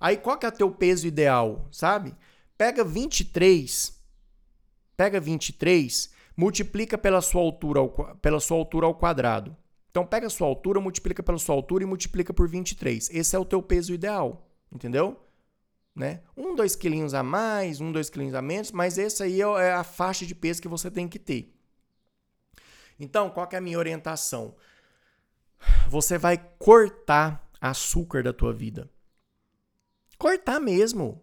Aí qual que é o teu peso ideal, sabe? Pega 23, pega 23, multiplica pela sua altura ao, pela sua altura ao quadrado. Então pega a sua altura, multiplica pela sua altura e multiplica por 23. Esse é o teu peso ideal, entendeu? Né? Um, dois quilinhos a mais, um, dois quilinhos a menos, mas esse aí é, é a faixa de peso que você tem que ter. Então, qual é a minha orientação? Você vai cortar açúcar da tua vida. Cortar mesmo.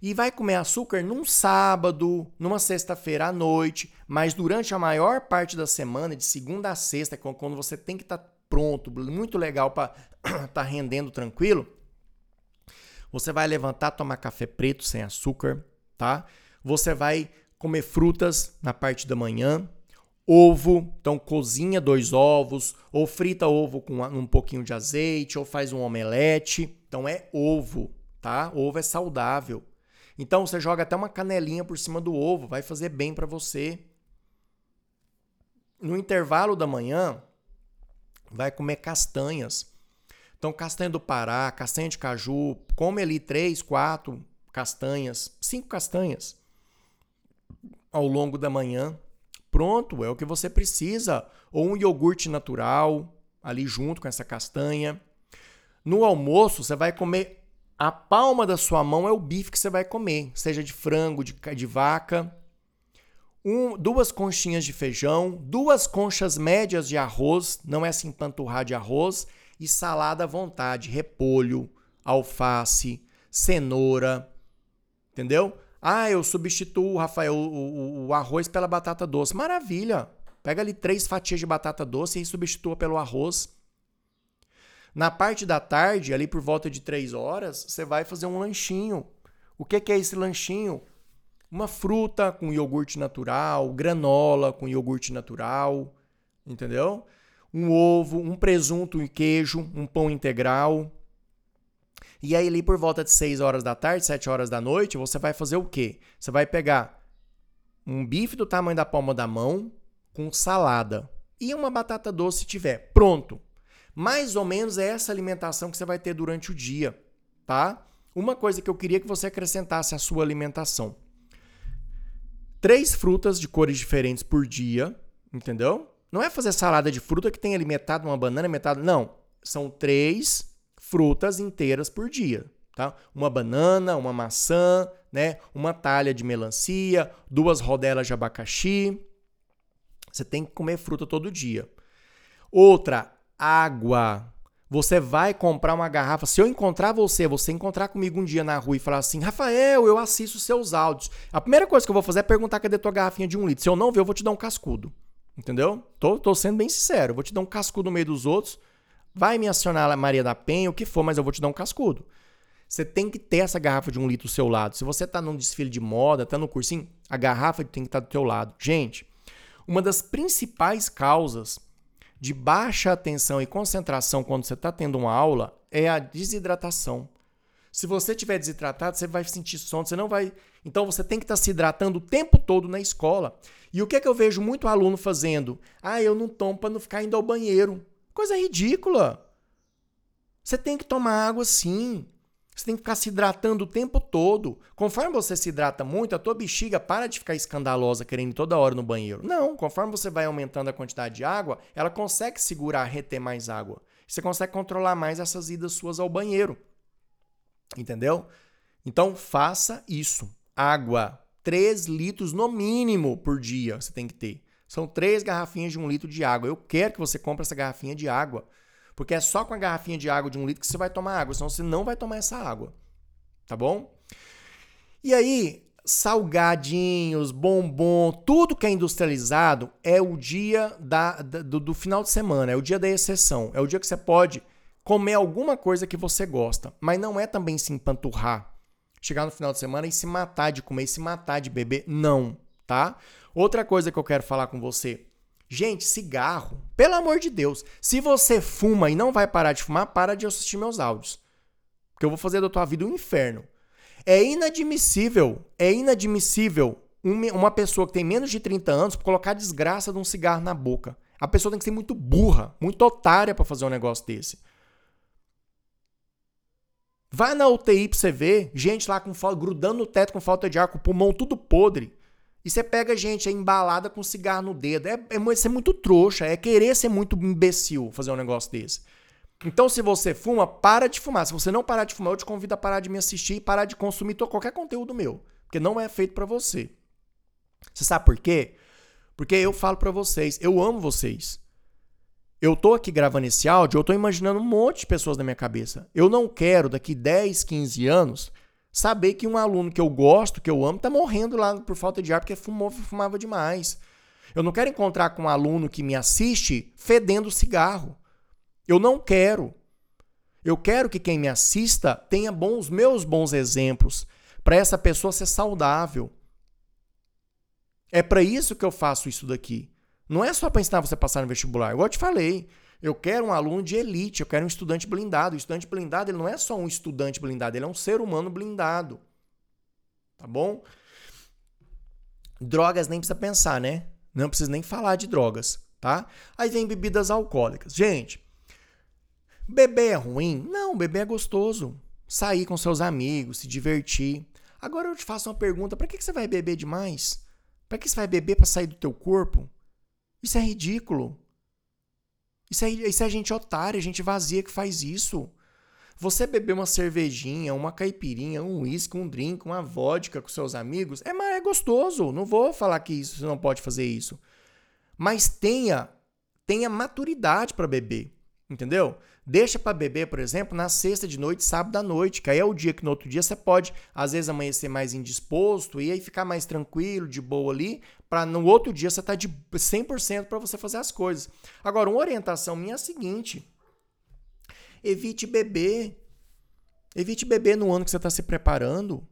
E vai comer açúcar num sábado, numa sexta-feira à noite, mas durante a maior parte da semana, de segunda a sexta, quando você tem que estar tá pronto, muito legal para estar (coughs) tá rendendo tranquilo, você vai levantar, tomar café preto sem açúcar, tá? Você vai comer frutas na parte da manhã, ovo, então cozinha dois ovos, ou frita ovo com um pouquinho de azeite, ou faz um omelete. Então é ovo, tá? Ovo é saudável. Então você joga até uma canelinha por cima do ovo, vai fazer bem para você. No intervalo da manhã, vai comer castanhas. Então, castanha do Pará, castanha de caju, come ali três, quatro castanhas, cinco castanhas ao longo da manhã. Pronto, é o que você precisa. Ou um iogurte natural ali junto com essa castanha. No almoço, você vai comer a palma da sua mão é o bife que você vai comer, seja de frango, de, de vaca. Um, duas conchinhas de feijão, duas conchas médias de arroz, não é assim panturrar de arroz, e salada à vontade, repolho, alface, cenoura, entendeu? Ah, eu substituo, Rafael, o, o, o arroz pela batata doce. Maravilha! Pega ali três fatias de batata doce e substitua pelo arroz. Na parte da tarde, ali por volta de três horas, você vai fazer um lanchinho. O que, que é esse lanchinho? Uma fruta com iogurte natural, granola com iogurte natural, entendeu? Um ovo, um presunto e queijo, um pão integral. E aí, ali por volta de 6 horas da tarde, 7 horas da noite, você vai fazer o quê? Você vai pegar um bife do tamanho da palma da mão com salada e uma batata doce se tiver. Pronto. Mais ou menos é essa alimentação que você vai ter durante o dia, tá? Uma coisa que eu queria que você acrescentasse à sua alimentação. Três frutas de cores diferentes por dia, entendeu? Não é fazer salada de fruta que tem ali metade uma banana, metade. Não. São três frutas inteiras por dia. Tá? Uma banana, uma maçã, né? uma talha de melancia, duas rodelas de abacaxi. Você tem que comer fruta todo dia. Outra, água. Você vai comprar uma garrafa. Se eu encontrar você, você encontrar comigo um dia na rua e falar assim: Rafael, eu assisto seus áudios. A primeira coisa que eu vou fazer é perguntar cadê tua garrafinha de um litro. Se eu não ver, eu vou te dar um cascudo. Entendeu? Tô, tô sendo bem sincero. Eu vou te dar um cascudo no meio dos outros. Vai me acionar a Maria da Penha, o que for, mas eu vou te dar um cascudo. Você tem que ter essa garrafa de um litro do seu lado. Se você tá num desfile de moda, tá no cursinho, a garrafa tem que estar tá do teu lado. Gente, uma das principais causas de baixa atenção e concentração quando você está tendo uma aula é a desidratação. Se você estiver desidratado, você vai sentir sono, você não vai. Então você tem que estar tá se hidratando o tempo todo na escola. E o que é que eu vejo muito aluno fazendo? Ah, eu não tomo para não ficar indo ao banheiro. Coisa ridícula. Você tem que tomar água sim. Você tem que ficar se hidratando o tempo todo. Conforme você se hidrata muito, a tua bexiga para de ficar escandalosa querendo toda hora no banheiro. Não, conforme você vai aumentando a quantidade de água, ela consegue segurar, reter mais água. Você consegue controlar mais essas idas suas ao banheiro. Entendeu? Então faça isso. Água. 3 litros no mínimo por dia você tem que ter. São três garrafinhas de um litro de água. Eu quero que você compre essa garrafinha de água. Porque é só com a garrafinha de água de um litro que você vai tomar água, senão você não vai tomar essa água. Tá bom? E aí, salgadinhos, bombom, tudo que é industrializado é o dia da, da do, do, final de semana, é o dia da exceção. É o dia que você pode comer alguma coisa que você gosta, mas não é também se empanturrar. Chegar no final de semana e se matar de comer se matar de beber. Não, tá? Outra coisa que eu quero falar com você. Gente, cigarro, pelo amor de Deus, se você fuma e não vai parar de fumar, para de assistir meus áudios. Porque eu vou fazer da tua vida um inferno. É inadmissível, é inadmissível uma pessoa que tem menos de 30 anos colocar a desgraça de um cigarro na boca. A pessoa tem que ser muito burra, muito otária para fazer um negócio desse. Vai na UTI pra você ver, gente lá com grudando no teto com falta de ar, com o pulmão tudo podre. E você pega gente embalada com cigarro no dedo. É, é ser muito trouxa, é querer ser muito imbecil fazer um negócio desse. Então, se você fuma, para de fumar. Se você não parar de fumar, eu te convido a parar de me assistir e parar de consumir qualquer conteúdo meu. Porque não é feito para você. Você sabe por quê? Porque eu falo para vocês, eu amo vocês. Eu tô aqui gravando esse áudio, eu tô imaginando um monte de pessoas na minha cabeça. Eu não quero daqui 10, 15 anos saber que um aluno que eu gosto, que eu amo, tá morrendo lá por falta de ar porque fumou, fumava demais. Eu não quero encontrar com um aluno que me assiste fedendo cigarro. Eu não quero. Eu quero que quem me assista tenha bons meus bons exemplos para essa pessoa ser saudável. É para isso que eu faço isso daqui. Não é só para ensinar você a passar no vestibular. Igual eu te falei, eu quero um aluno de elite, eu quero um estudante blindado. O estudante blindado ele não é só um estudante blindado, ele é um ser humano blindado. Tá bom? Drogas nem precisa pensar, né? Não precisa nem falar de drogas, tá? Aí vem bebidas alcoólicas. Gente, beber é ruim? Não, beber é gostoso. Sair com seus amigos, se divertir. Agora eu te faço uma pergunta: para que você vai beber demais? Para que você vai beber para sair do teu corpo? Isso é ridículo. Isso é, isso é gente otária, gente vazia que faz isso. Você beber uma cervejinha, uma caipirinha, um uísque, um drink, uma vodka com seus amigos, é, é gostoso. Não vou falar que isso, você não pode fazer isso. Mas tenha, tenha maturidade para beber. Entendeu? Deixa para beber, por exemplo, na sexta de noite, sábado à noite, que aí é o dia que no outro dia você pode, às vezes, amanhecer mais indisposto e aí ficar mais tranquilo, de boa ali, para no outro dia você tá de 100% para você fazer as coisas. Agora, uma orientação minha é a seguinte: evite beber. Evite beber no ano que você está se preparando.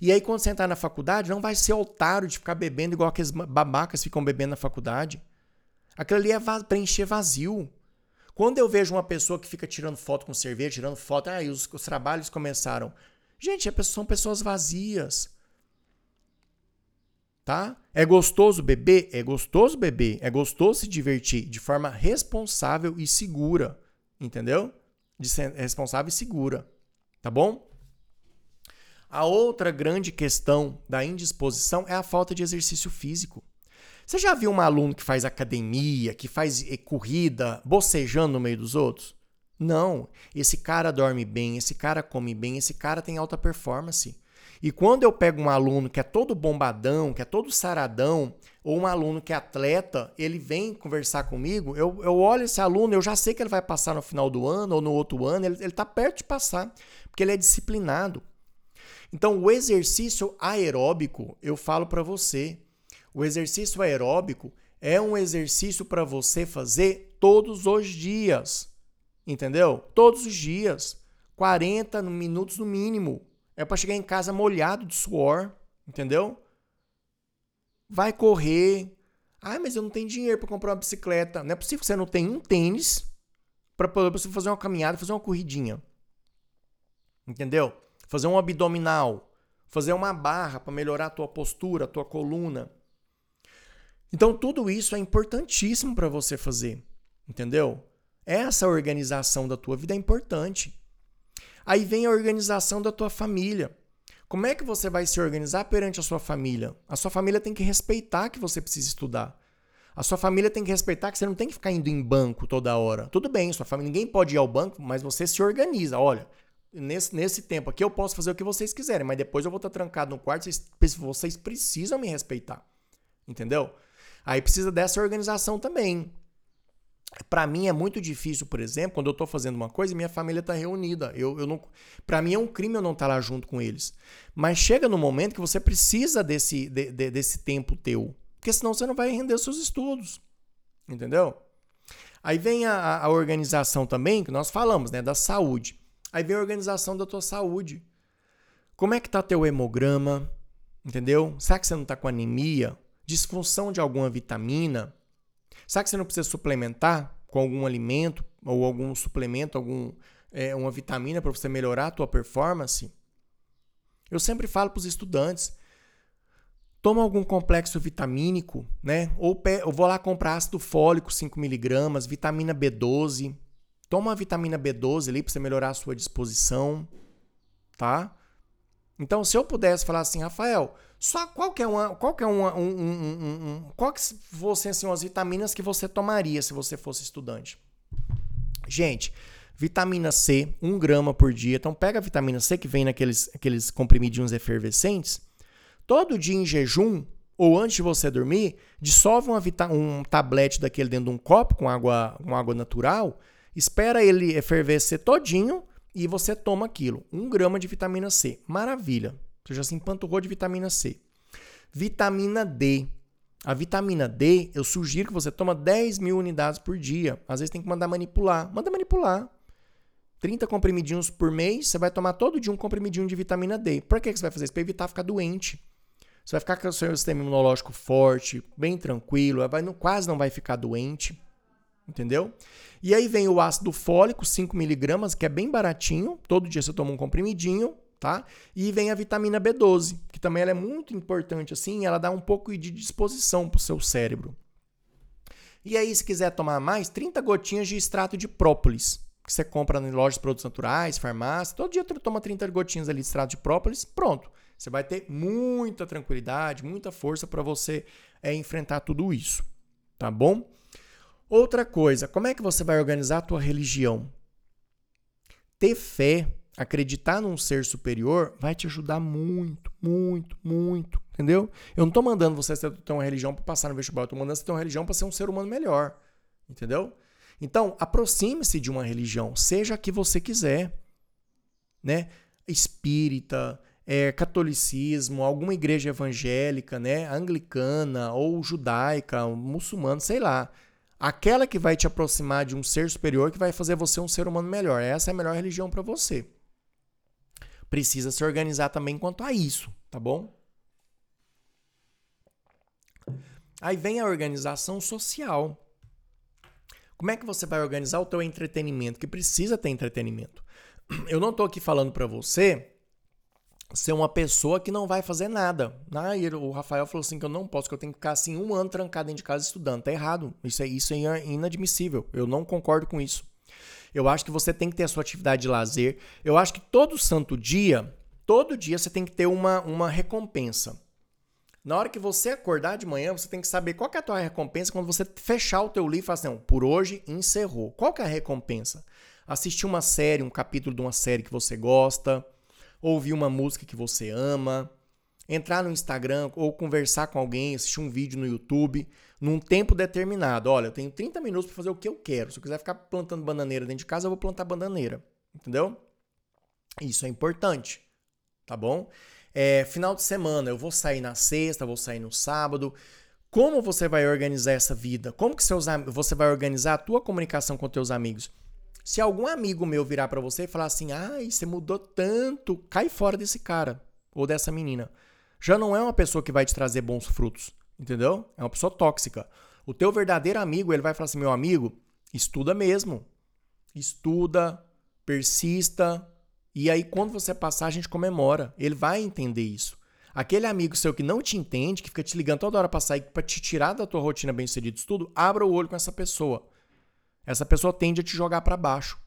E aí, quando você entrar na faculdade, não vai ser otário de ficar bebendo igual aqueles babacas ficam bebendo na faculdade. Aquilo ali é preencher vazio. Quando eu vejo uma pessoa que fica tirando foto com cerveja, tirando foto, ah, os, os trabalhos começaram. Gente, são pessoas vazias. Tá? É gostoso beber? É gostoso beber. É gostoso se divertir de forma responsável e segura. Entendeu? De ser responsável e segura. Tá bom? A outra grande questão da indisposição é a falta de exercício físico. Você já viu um aluno que faz academia, que faz eh, corrida, bocejando no meio dos outros? Não. Esse cara dorme bem, esse cara come bem, esse cara tem alta performance. E quando eu pego um aluno que é todo bombadão, que é todo saradão, ou um aluno que é atleta, ele vem conversar comigo, eu, eu olho esse aluno, eu já sei que ele vai passar no final do ano ou no outro ano, ele está perto de passar, porque ele é disciplinado. Então, o exercício aeróbico, eu falo para você, o exercício aeróbico é um exercício para você fazer todos os dias. Entendeu? Todos os dias. 40 minutos no mínimo. É para chegar em casa molhado de suor. Entendeu? Vai correr. Ah, mas eu não tenho dinheiro para comprar uma bicicleta. Não é possível que você não tenha um tênis para você fazer uma caminhada, fazer uma corridinha. Entendeu? Fazer um abdominal, fazer uma barra para melhorar a tua postura, a tua coluna. Então, tudo isso é importantíssimo para você fazer, entendeu? Essa organização da tua vida é importante. Aí vem a organização da tua família. Como é que você vai se organizar perante a sua família? A sua família tem que respeitar que você precisa estudar. A sua família tem que respeitar que você não tem que ficar indo em banco toda hora. Tudo bem, sua família, ninguém pode ir ao banco, mas você se organiza. Olha, nesse, nesse tempo aqui eu posso fazer o que vocês quiserem, mas depois eu vou estar trancado no quarto, vocês, vocês precisam me respeitar. Entendeu? Aí precisa dessa organização também. Para mim é muito difícil, por exemplo, quando eu estou fazendo uma coisa e minha família está reunida. Eu, eu não, para mim é um crime eu não estar tá lá junto com eles. Mas chega no momento que você precisa desse, de, de, desse tempo teu, porque senão você não vai render seus estudos, entendeu? Aí vem a, a organização também que nós falamos, né, da saúde. Aí vem a organização da tua saúde. Como é que tá teu hemograma? Entendeu? Será que você não está com anemia? disfunção de alguma vitamina, sabe que você não precisa suplementar com algum alimento ou algum suplemento, algum é, uma vitamina para você melhorar a tua performance? Eu sempre falo para os estudantes, toma algum complexo vitamínico, né? Ou eu vou lá comprar ácido fólico 5mg, vitamina B12. Toma a vitamina B12 ali para você melhorar a sua disposição, tá? Então, se eu pudesse falar assim, Rafael, só qual que é uma, qual que é uma, um, um, um, um qual que fossem assim, as vitaminas que você tomaria se você fosse estudante? Gente, vitamina C, 1 grama por dia. Então, pega a vitamina C que vem naqueles aqueles comprimidinhos efervescentes. Todo dia em jejum, ou antes de você dormir, dissolve um tablete daquele dentro de um copo com água, com água natural, espera ele efervescer todinho e você toma aquilo. Um grama de vitamina C. Maravilha. Você já se empanturrou de vitamina C. Vitamina D. A vitamina D, eu sugiro que você toma 10 mil unidades por dia. Às vezes tem que mandar manipular. Manda manipular. 30 comprimidinhos por mês, você vai tomar todo dia um comprimidinho de vitamina D. Por que você vai fazer isso? Para evitar ficar doente. Você vai ficar com o seu sistema imunológico forte, bem tranquilo, vai, não, quase não vai ficar doente. Entendeu? E aí vem o ácido fólico, 5mg, que é bem baratinho. Todo dia você toma um comprimidinho, tá? E vem a vitamina B12, que também ela é muito importante, assim, ela dá um pouco de disposição para o seu cérebro. E aí, se quiser tomar mais, 30 gotinhas de extrato de própolis, que você compra em lojas de produtos naturais, farmácia. Todo dia tu toma 30 gotinhas ali de extrato de própolis, pronto. Você vai ter muita tranquilidade, muita força para você é, enfrentar tudo isso, tá bom? Outra coisa, como é que você vai organizar a tua religião? Ter fé, acreditar num ser superior vai te ajudar muito, muito, muito, entendeu? Eu não estou mandando você ter uma religião para passar no vestibular, eu tô mandando você ter uma religião para ser um ser humano melhor, entendeu? Então, aproxime-se de uma religião, seja a que você quiser, né? Espírita, é, catolicismo, alguma igreja evangélica, né? Anglicana ou judaica, muçulmana, sei lá. Aquela que vai te aproximar de um ser superior que vai fazer você um ser humano melhor. Essa é a melhor religião para você. Precisa se organizar também quanto a isso, tá bom? Aí vem a organização social. Como é que você vai organizar o teu entretenimento? Que precisa ter entretenimento. (clears throat) Eu não estou aqui falando para você ser uma pessoa que não vai fazer nada. Ah, e o Rafael falou assim que eu não posso, que eu tenho que ficar assim um ano trancado dentro de casa estudando. Tá errado. Isso é, isso é inadmissível. Eu não concordo com isso. Eu acho que você tem que ter a sua atividade de lazer. Eu acho que todo santo dia, todo dia você tem que ter uma, uma recompensa. Na hora que você acordar de manhã, você tem que saber qual que é a tua recompensa quando você fechar o teu livro e falar assim, não, por hoje encerrou. Qual que é a recompensa? Assistir uma série, um capítulo de uma série que você gosta, ouvir uma música que você ama, entrar no Instagram ou conversar com alguém, assistir um vídeo no YouTube num tempo determinado. Olha, eu tenho 30 minutos para fazer o que eu quero. Se eu quiser ficar plantando bananeira dentro de casa, eu vou plantar bananeira. Entendeu? Isso é importante, tá bom? É, final de semana, eu vou sair na sexta, vou sair no sábado. Como você vai organizar essa vida? Como que seus, você vai organizar a tua comunicação com teus amigos? Se algum amigo meu virar para você e falar assim: "Ai, você mudou tanto", cai fora desse cara ou dessa menina. Já não é uma pessoa que vai te trazer bons frutos, entendeu? É uma pessoa tóxica. O teu verdadeiro amigo, ele vai falar assim: "Meu amigo, estuda mesmo. Estuda, persista, e aí, quando você passar, a gente comemora. Ele vai entender isso. Aquele amigo seu que não te entende, que fica te ligando toda hora para sair, para te tirar da tua rotina bem sucedido de estudo, abra o olho com essa pessoa. Essa pessoa tende a te jogar para baixo.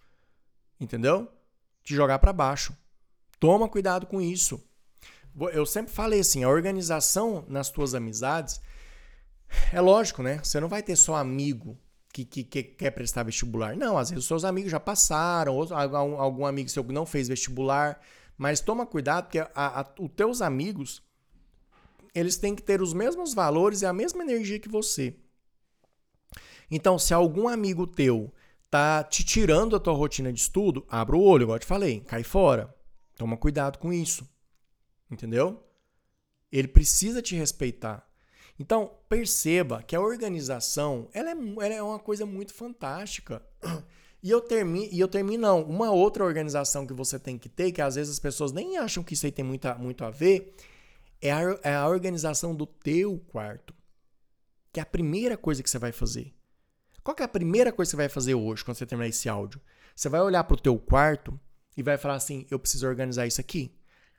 Entendeu? Te jogar para baixo. Toma cuidado com isso. Eu sempre falei assim, a organização nas tuas amizades é lógico, né? Você não vai ter só amigo que, que, que, quer prestar vestibular. Não, às vezes os seus amigos já passaram, ou algum, algum amigo seu que não fez vestibular. Mas toma cuidado, porque a, a, os teus amigos, eles têm que ter os mesmos valores e a mesma energia que você. Então, se algum amigo teu tá te tirando a tua rotina de estudo, abra o olho, igual eu te falei, cai fora. Toma cuidado com isso. Entendeu? Ele precisa te respeitar. Então, perceba que a organização ela é, ela é uma coisa muito fantástica. (clears throat) E eu termino, e eu termino não, uma outra organização que você tem que ter, que às vezes as pessoas nem acham que isso aí tem muita, muito a ver, é a, é a organização do teu quarto. que é a primeira coisa que você vai fazer. Qual é a primeira coisa que você vai fazer hoje, quando você terminar esse áudio? Você vai olhar para o teu quarto e vai falar assim, eu preciso organizar isso aqui.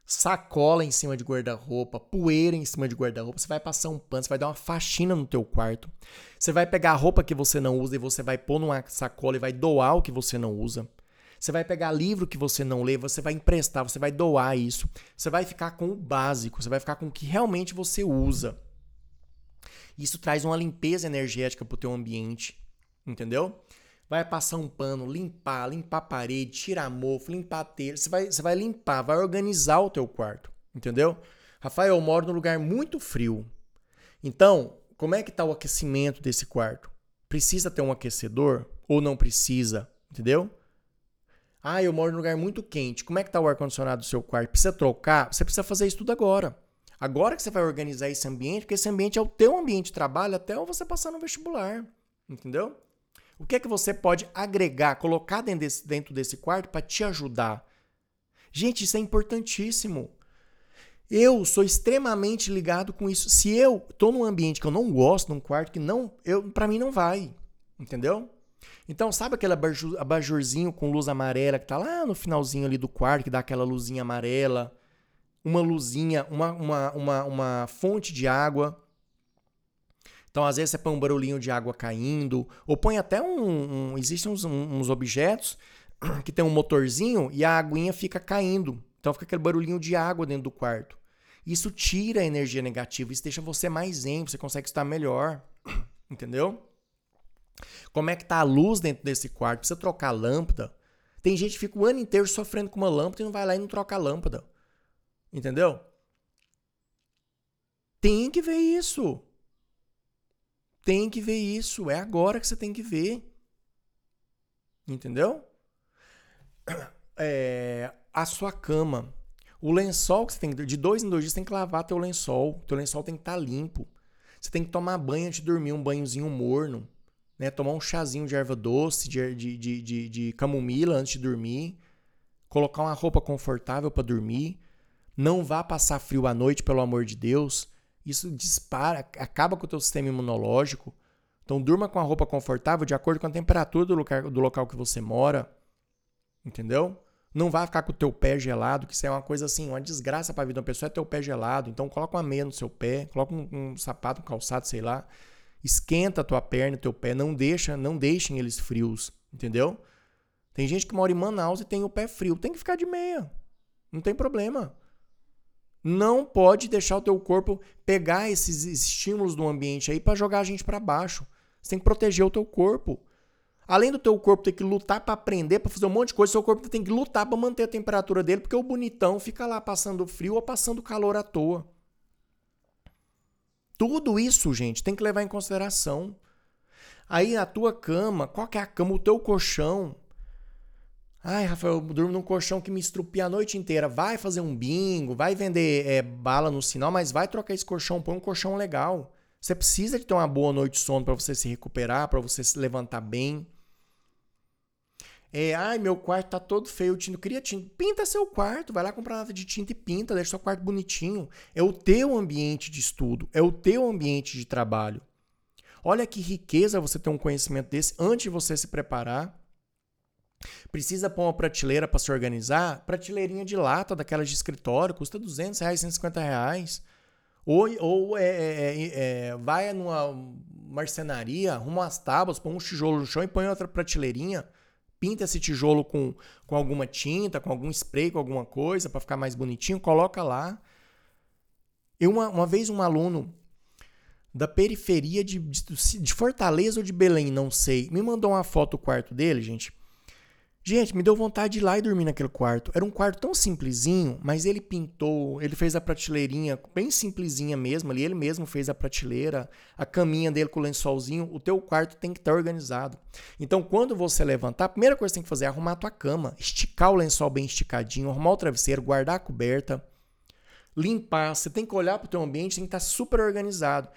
Sacola em cima de guarda-roupa, poeira em cima de guarda-roupa, você vai passar um pano, você vai dar uma faxina no teu quarto. Você vai pegar a roupa que você não usa e você vai pôr numa sacola e vai doar o que você não usa. Você vai pegar livro que você não lê, você vai emprestar, você vai doar isso. Você vai ficar com o básico, você vai ficar com o que realmente você usa. Isso traz uma limpeza energética para o teu ambiente, entendeu? Vai passar um pano, limpar, limpar a parede, tirar mofo, limpar a telha. Você vai, você vai limpar, vai organizar o teu quarto, entendeu? Rafael, eu moro num lugar muito frio. Então, como é que está o aquecimento desse quarto? Precisa ter um aquecedor ou não precisa, entendeu? Ah, eu moro num lugar muito quente. Como é que tá o ar-condicionado do seu quarto? Precisa trocar? Você precisa fazer isso tudo agora. Agora que você vai organizar esse ambiente, porque esse ambiente é o teu ambiente de trabalho até você passar no vestibular. Entendeu? O que é que você pode agregar, colocar dentro desse, dentro desse quarto para te ajudar? Gente, isso é importantíssimo. Eu sou extremamente ligado com isso. Se eu tô num ambiente que eu não gosto, num quarto que não, eu para mim não vai, entendeu? Então, sabe aquele abajurzinho com luz amarela que tá lá no finalzinho ali do quarto, que dá aquela luzinha amarela? Uma luzinha, uma, uma, uma, uma fonte de água. Então, às vezes, você põe um barulhinho de água caindo, ou põe até um. um existem uns, uns objetos (clears throat) que tem um motorzinho e a aguinha fica caindo. Então, fica aquele barulhinho de água dentro do quarto. Isso tira a energia negativa, isso deixa você mais zen, você consegue estar melhor. (clears throat) Entendeu? Como é que tá a luz dentro desse quarto? Precisa trocar a lâmpada? Tem gente que fica o ano inteiro sofrendo com uma lâmpada e não vai lá e não troca a lâmpada. Entendeu? Tem que ver isso. Tem que ver isso. É agora que você tem que ver. Entendeu? (clears throat) É, a sua cama. O lençol que você tem. De dois em dois dias você tem que lavar teu lençol. Teu lençol tem que estar tá limpo. Você tem que tomar banho antes de dormir, um banhozinho morno né? Tomar um chazinho de erva doce, de, de, de, de, de camomila antes de dormir. Colocar uma roupa confortável para dormir. Não vá passar frio à noite, pelo amor de Deus. Isso dispara, acaba com o teu sistema imunológico. Então durma com a roupa confortável de acordo com a temperatura do local, do local que você mora. Entendeu? Não vá ficar com o teu pé gelado, que isso é uma coisa assim, uma desgraça para a vida da pessoa é teu pé gelado. Então coloca uma meia no seu pé, coloca um, um sapato, um calçado, sei lá esquenta a tua perna, teu pé, não deixa, não deixem eles frios, entendeu? Tem gente que mora em Manaus e tem o pé frio, tem que ficar de meia. Não tem problema. Não pode deixar o teu corpo pegar esses estímulos do ambiente aí para jogar a gente para baixo. Você tem que proteger o teu corpo. Além do teu corpo ter que lutar para aprender, para fazer um monte de coisa, seu corpo tem que lutar para manter a temperatura dele, porque o bonitão fica lá passando frio ou passando calor à toa. Tudo isso, gente, tem que levar em consideração. Aí a tua cama, qual que é a cama? O teu colchão. Ai, Rafael, eu durmo num colchão que me estrupia a noite inteira. Vai fazer um bingo, vai vender é, bala no sinal, mas vai trocar esse colchão, põe um colchão legal. Você precisa de ter uma boa noite de sono para você se recuperar, para você se levantar bem. É, ai, meu quarto tá todo feio, tinta. Eu queria tinta. Pinta seu quarto, vai lá comprar nada de tinta e pinta, deixa seu quarto bonitinho. É o teu ambiente de estudo, é o teu ambiente de trabalho. Olha que riqueza você ter um conhecimento desse antes de você se preparar. Precisa pôr uma prateleira para se organizar? Prateleirinha de lata, daquelas de escritório, custa 200 reais, 150 reais. Ou, ou é, é, é, é, vai numa marcenaria, arruma umas tábuas, põe um tijolo no chão e põe outra prateleirinha pinta esse tijolo com, com alguma tinta, com algum spray, com alguma coisa para ficar mais bonitinho, coloca lá. Eu uma, uma vez um aluno da periferia de, de, de Fortaleza ou de Belém, não sei, me mandou uma foto do quarto dele, gente. Gente, me deu vontade de ir lá e dormir naquele quarto. Era um quarto tão simplesinho, mas ele pintou, ele fez a prateleirinha bem simplesinha mesmo ali, ele mesmo fez a prateleira, a caminha dele com o lençolzinho. O teu quarto tem que estar organizado. Então, quando você levantar, a primeira coisa que você tem que fazer é arrumar a tua cama, esticar o lençol bem esticadinho, arrumar o travesseiro, guardar a coberta, limpar. Você tem que olhar para o teu ambiente, tem que estar super organizado.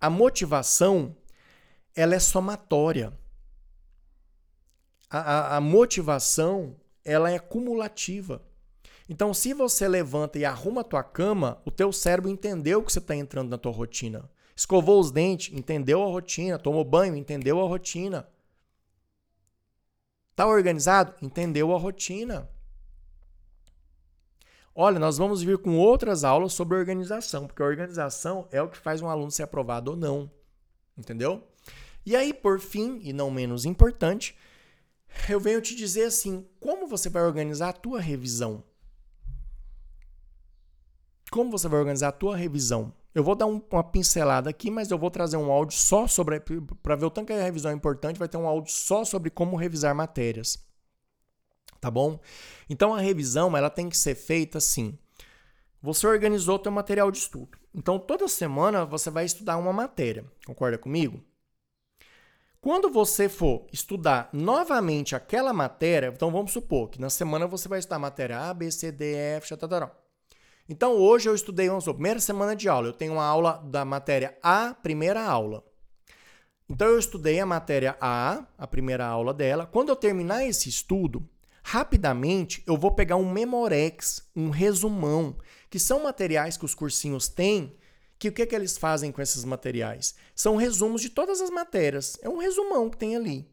A motivação, ela é somatória a, a, motivação ela é cumulativa. Então, se você levanta e arruma a tua cama, o teu cérebro entendeu que você está entrando na tua rotina. Escovou os dentes, entendeu a rotina. Tomou banho, entendeu a rotina. Tá organizado? Entendeu a rotina. Olha, nós vamos vir com outras aulas sobre organização, porque a organização é o que faz um aluno ser aprovado ou não. Entendeu? E aí, por fim, e não menos importante, eu venho te dizer assim: como você vai organizar a tua revisão? Como você vai organizar a tua revisão? Eu vou dar um, uma pincelada aqui, mas eu vou trazer um áudio só sobre. Para ver o tanto que a revisão é importante, vai ter um áudio só sobre como revisar matérias. Tá bom? Então a revisão ela tem que ser feita assim. Você organizou teu material de estudo. Então toda semana você vai estudar uma matéria. Concorda comigo? Quando você for estudar novamente aquela matéria, então vamos supor que na semana você vai estudar matéria A, B, C, D, F, etc. Então hoje eu estudei, vamos supor, primeira semana de aula, eu tenho uma aula da matéria A, primeira aula. Então eu estudei a matéria A, a primeira aula dela. Quando eu terminar esse estudo, rapidamente eu vou pegar um Memorex, um resumão, que são materiais que os cursinhos têm que o que, que eles fazem com esses materiais? São resumos de todas as matérias. É um resumão que tem ali.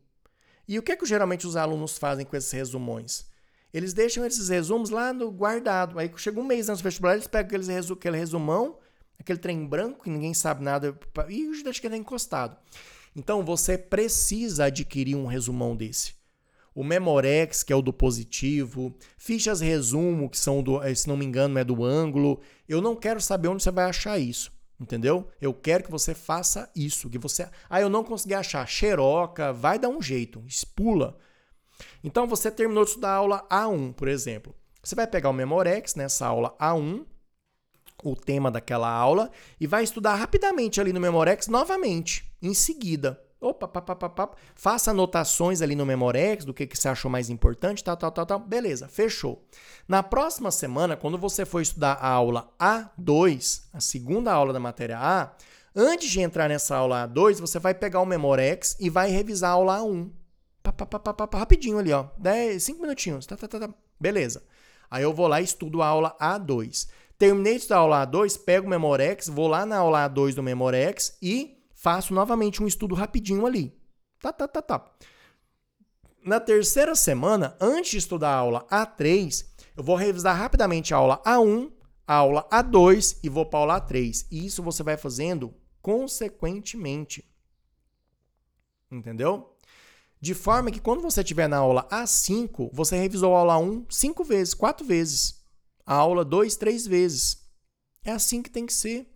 E o que, que geralmente os alunos fazem com esses resumões? Eles deixam esses resumos lá no guardado. Aí chega um mês antes do vestibular, eles pegam resu aquele resumão, aquele trem branco que ninguém sabe nada, e deixa que encostado. Então você precisa adquirir um resumão desse. O Memorex, que é o do positivo, fichas resumo, que são do, se não me engano, é do ângulo. Eu não quero saber onde você vai achar isso. Entendeu? Eu quero que você faça isso, que você, ah, eu não consegui achar, xeroca, vai dar um jeito, espula. Então você terminou de estudar a aula A1, por exemplo. Você vai pegar o Memorex nessa aula A1, o tema daquela aula, e vai estudar rapidamente ali no Memorex novamente, em seguida. Opa, pá, pá, pá, pá. faça anotações ali no Memorex do que, que você achou mais importante, tal, tal, tal, tal. Beleza, fechou. Na próxima semana, quando você for estudar a aula A2, a segunda aula da matéria A, antes de entrar nessa aula A2, você vai pegar o Memorex e vai revisar a aula A1. Pá, pá, pá, pá, pá, rapidinho ali, ó. 10, 5 minutinhos. Tá, tá, tá, tá. Beleza. Aí eu vou lá e estudo a aula A2. Terminei de estudar a aula A2, pego o Memorex, vou lá na aula A2 do Memorex e faço novamente um estudo rapidinho ali. Tá, tá, tá, tá. Na terceira semana, antes de estudar a aula A3, eu vou revisar rapidamente a aula A1, a aula A2 e vou para a aula A3. E isso você vai fazendo consequentemente. Entendeu? De forma que quando você estiver na aula A5, você revisou a aula 1 cinco vezes, quatro vezes. A aula 2, três vezes. É assim que tem que ser.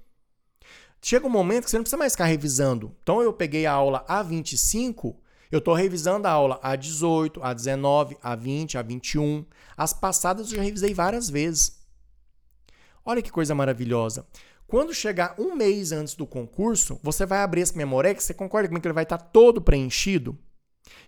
Chega um momento que você não precisa mais ficar revisando. Então eu peguei a aula A25, eu estou revisando a aula A18, A19, A20, A21. As passadas eu já revisei várias vezes. Olha que coisa maravilhosa. Quando chegar um mês antes do concurso, você vai abrir esse Memorex, você concorda comigo que ele vai estar todo preenchido?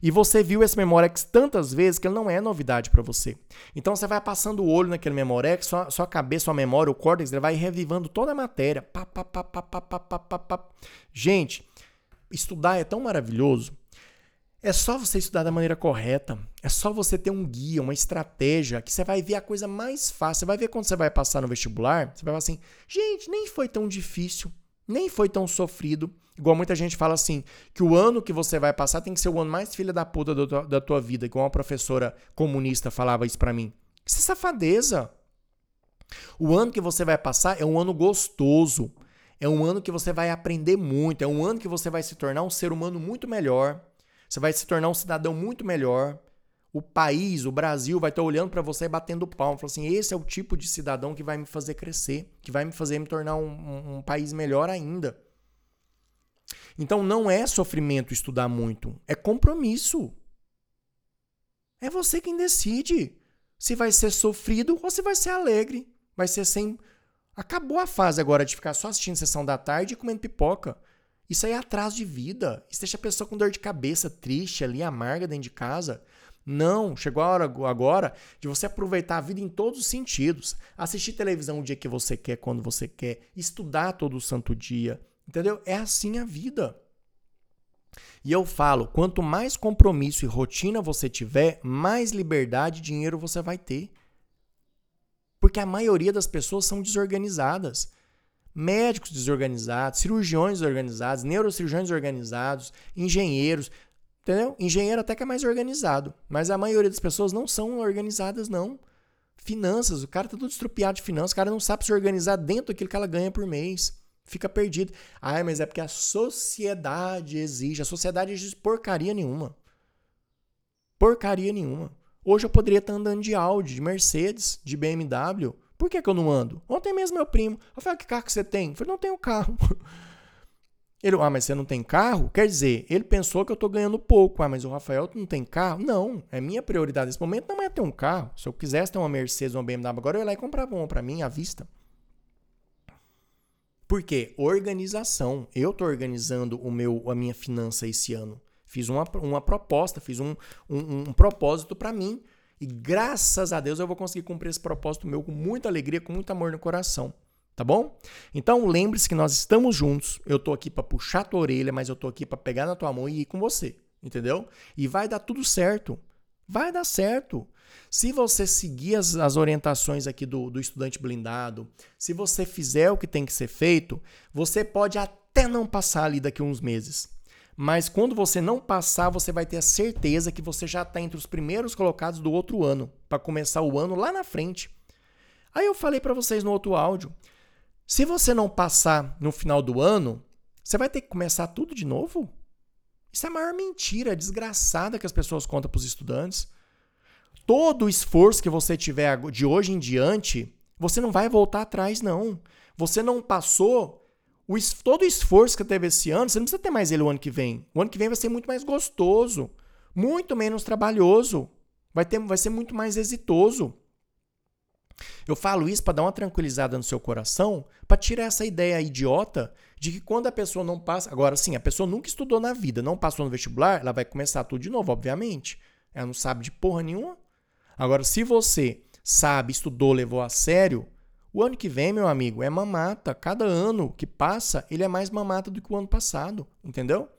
E você viu esse Memorex tantas vezes que ele não é novidade para você. Então você vai passando o olho naquele Memorex, sua, sua cabeça, sua memória, o córtex, ele vai revivando toda a matéria. Pá, pá, pá, pá, pá, pá, pá, pá. Gente, estudar é tão maravilhoso. É só você estudar da maneira correta. É só você ter um guia, uma estratégia, que você vai ver a coisa mais fácil. Você vai ver quando você vai passar no vestibular, você vai falar assim: gente, nem foi tão difícil, nem foi tão sofrido. Igual muita gente fala assim, que o ano que você vai passar tem que ser o ano mais filha da puta do, da tua vida, igual uma professora comunista falava isso para mim. Isso é safadeza. O ano que você vai passar é um ano gostoso. É um ano que você vai aprender muito, é um ano que você vai se tornar um ser humano muito melhor. Você vai se tornar um cidadão muito melhor. O país, o Brasil vai estar olhando para você e batendo palma, falando assim: esse é o tipo de cidadão que vai me fazer crescer, que vai me fazer me tornar um, um, um país melhor ainda. Então não é sofrimento estudar muito, é compromisso. É você quem decide se vai ser sofrido ou se vai ser alegre. Vai ser sem. Acabou a fase agora de ficar só assistindo sessão da tarde e comendo pipoca. Isso aí é atraso de vida. Isso deixa a pessoa com dor de cabeça, triste ali, amarga dentro de casa. Não, chegou a hora agora de você aproveitar a vida em todos os sentidos. Assistir televisão o dia que você quer, quando você quer, estudar todo o santo dia, Entendeu? É assim a vida. E eu falo, quanto mais compromisso e rotina você tiver, mais liberdade e dinheiro você vai ter. Porque a maioria das pessoas são desorganizadas. médicos desorganizados, cirurgiões desorganizados, neurocirurgiões desorganizados, engenheiros, entendeu? Engenheiro até que é mais organizado, mas a maioria das pessoas não são organizadas não. Finanças, o cara tá tudo estrupiado de finanças, o cara não sabe se organizar dentro daquilo que ela ganha por mês. Fica perdido. Ah, mas é porque a sociedade exige. A sociedade exige porcaria nenhuma. Porcaria nenhuma. Hoje eu poderia estar andando de Audi, de Mercedes, de BMW. Por que, que eu não ando? Ontem mesmo meu primo. Falei, ah, que carro que você tem? Eu falei, não tenho carro. (laughs) Ele, ah, mas você não tem carro? Quer dizer, ele pensou que eu estou ganhando pouco. Ah, mas o Rafael não tem carro? Não, é minha prioridade nesse momento não é ter um carro. Se eu quisesse ter uma Mercedes uma BMW agora, eu ia lá e comprava uma para mim à vista. Por quê? Organização. Eu estou organizando o meu, a minha finança esse ano. Fiz uma, uma proposta, fiz um, um, um propósito para mim. E graças a Deus eu vou conseguir cumprir esse propósito meu com muita alegria, com muito amor no coração. Tá bom? Então lembre-se que nós estamos juntos. Eu tô aqui para puxar tua orelha, mas eu tô aqui para pegar na tua mão e ir com você. Entendeu? E vai dar tudo certo. Vai dar certo. Se você seguir as, as orientações aqui do, do estudante blindado, se você fizer o que tem que ser feito, você pode até não passar ali daqui a uns meses. Mas quando você não passar, você vai ter a certeza que você já está entre os primeiros colocados do outro ano, para começar o ano lá na frente. Aí eu falei para vocês no outro áudio, se você não passar no final do ano, você vai ter que começar tudo de novo? Isso é a maior mentira desgraçada que as pessoas contam para os estudantes. Todo o esforço que você tiver de hoje em diante, você não vai voltar atrás, não. Você não passou o, todo o esforço que teve esse ano, você não precisa ter mais ele o ano que vem. O ano que vem vai ser muito mais gostoso, muito menos trabalhoso, vai, ter, vai ser muito mais exitoso. Eu falo isso para dar uma tranquilizada no seu coração, para tirar essa ideia idiota de que quando a pessoa não passa. Agora, sim, a pessoa nunca estudou na vida, não passou no vestibular, ela vai começar tudo de novo, obviamente. Ela não sabe de porra nenhuma. Agora, se você sabe, estudou, levou a sério, o ano que vem, meu amigo, é mamata. Cada ano que passa, ele é mais mamata do que o ano passado, entendeu?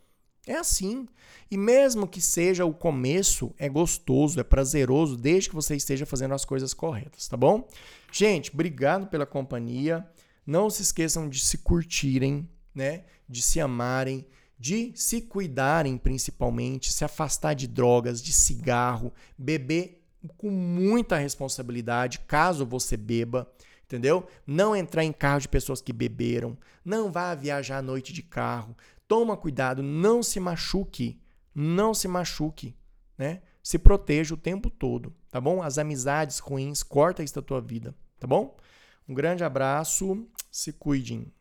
É assim. E mesmo que seja o começo, é gostoso, é prazeroso, desde que você esteja fazendo as coisas corretas, tá bom? Gente, obrigado pela companhia. Não se esqueçam de se curtirem, né? De se amarem, de se cuidarem principalmente, se afastar de drogas, de cigarro, beber com muita responsabilidade, caso você beba entendeu? Não entrar em carro de pessoas que beberam, não vá viajar à noite de carro. Toma cuidado, não se machuque, não se machuque, né? Se proteja o tempo todo, tá bom? As amizades ruins, corta isso da tua vida, tá bom? Um grande abraço, se cuidem.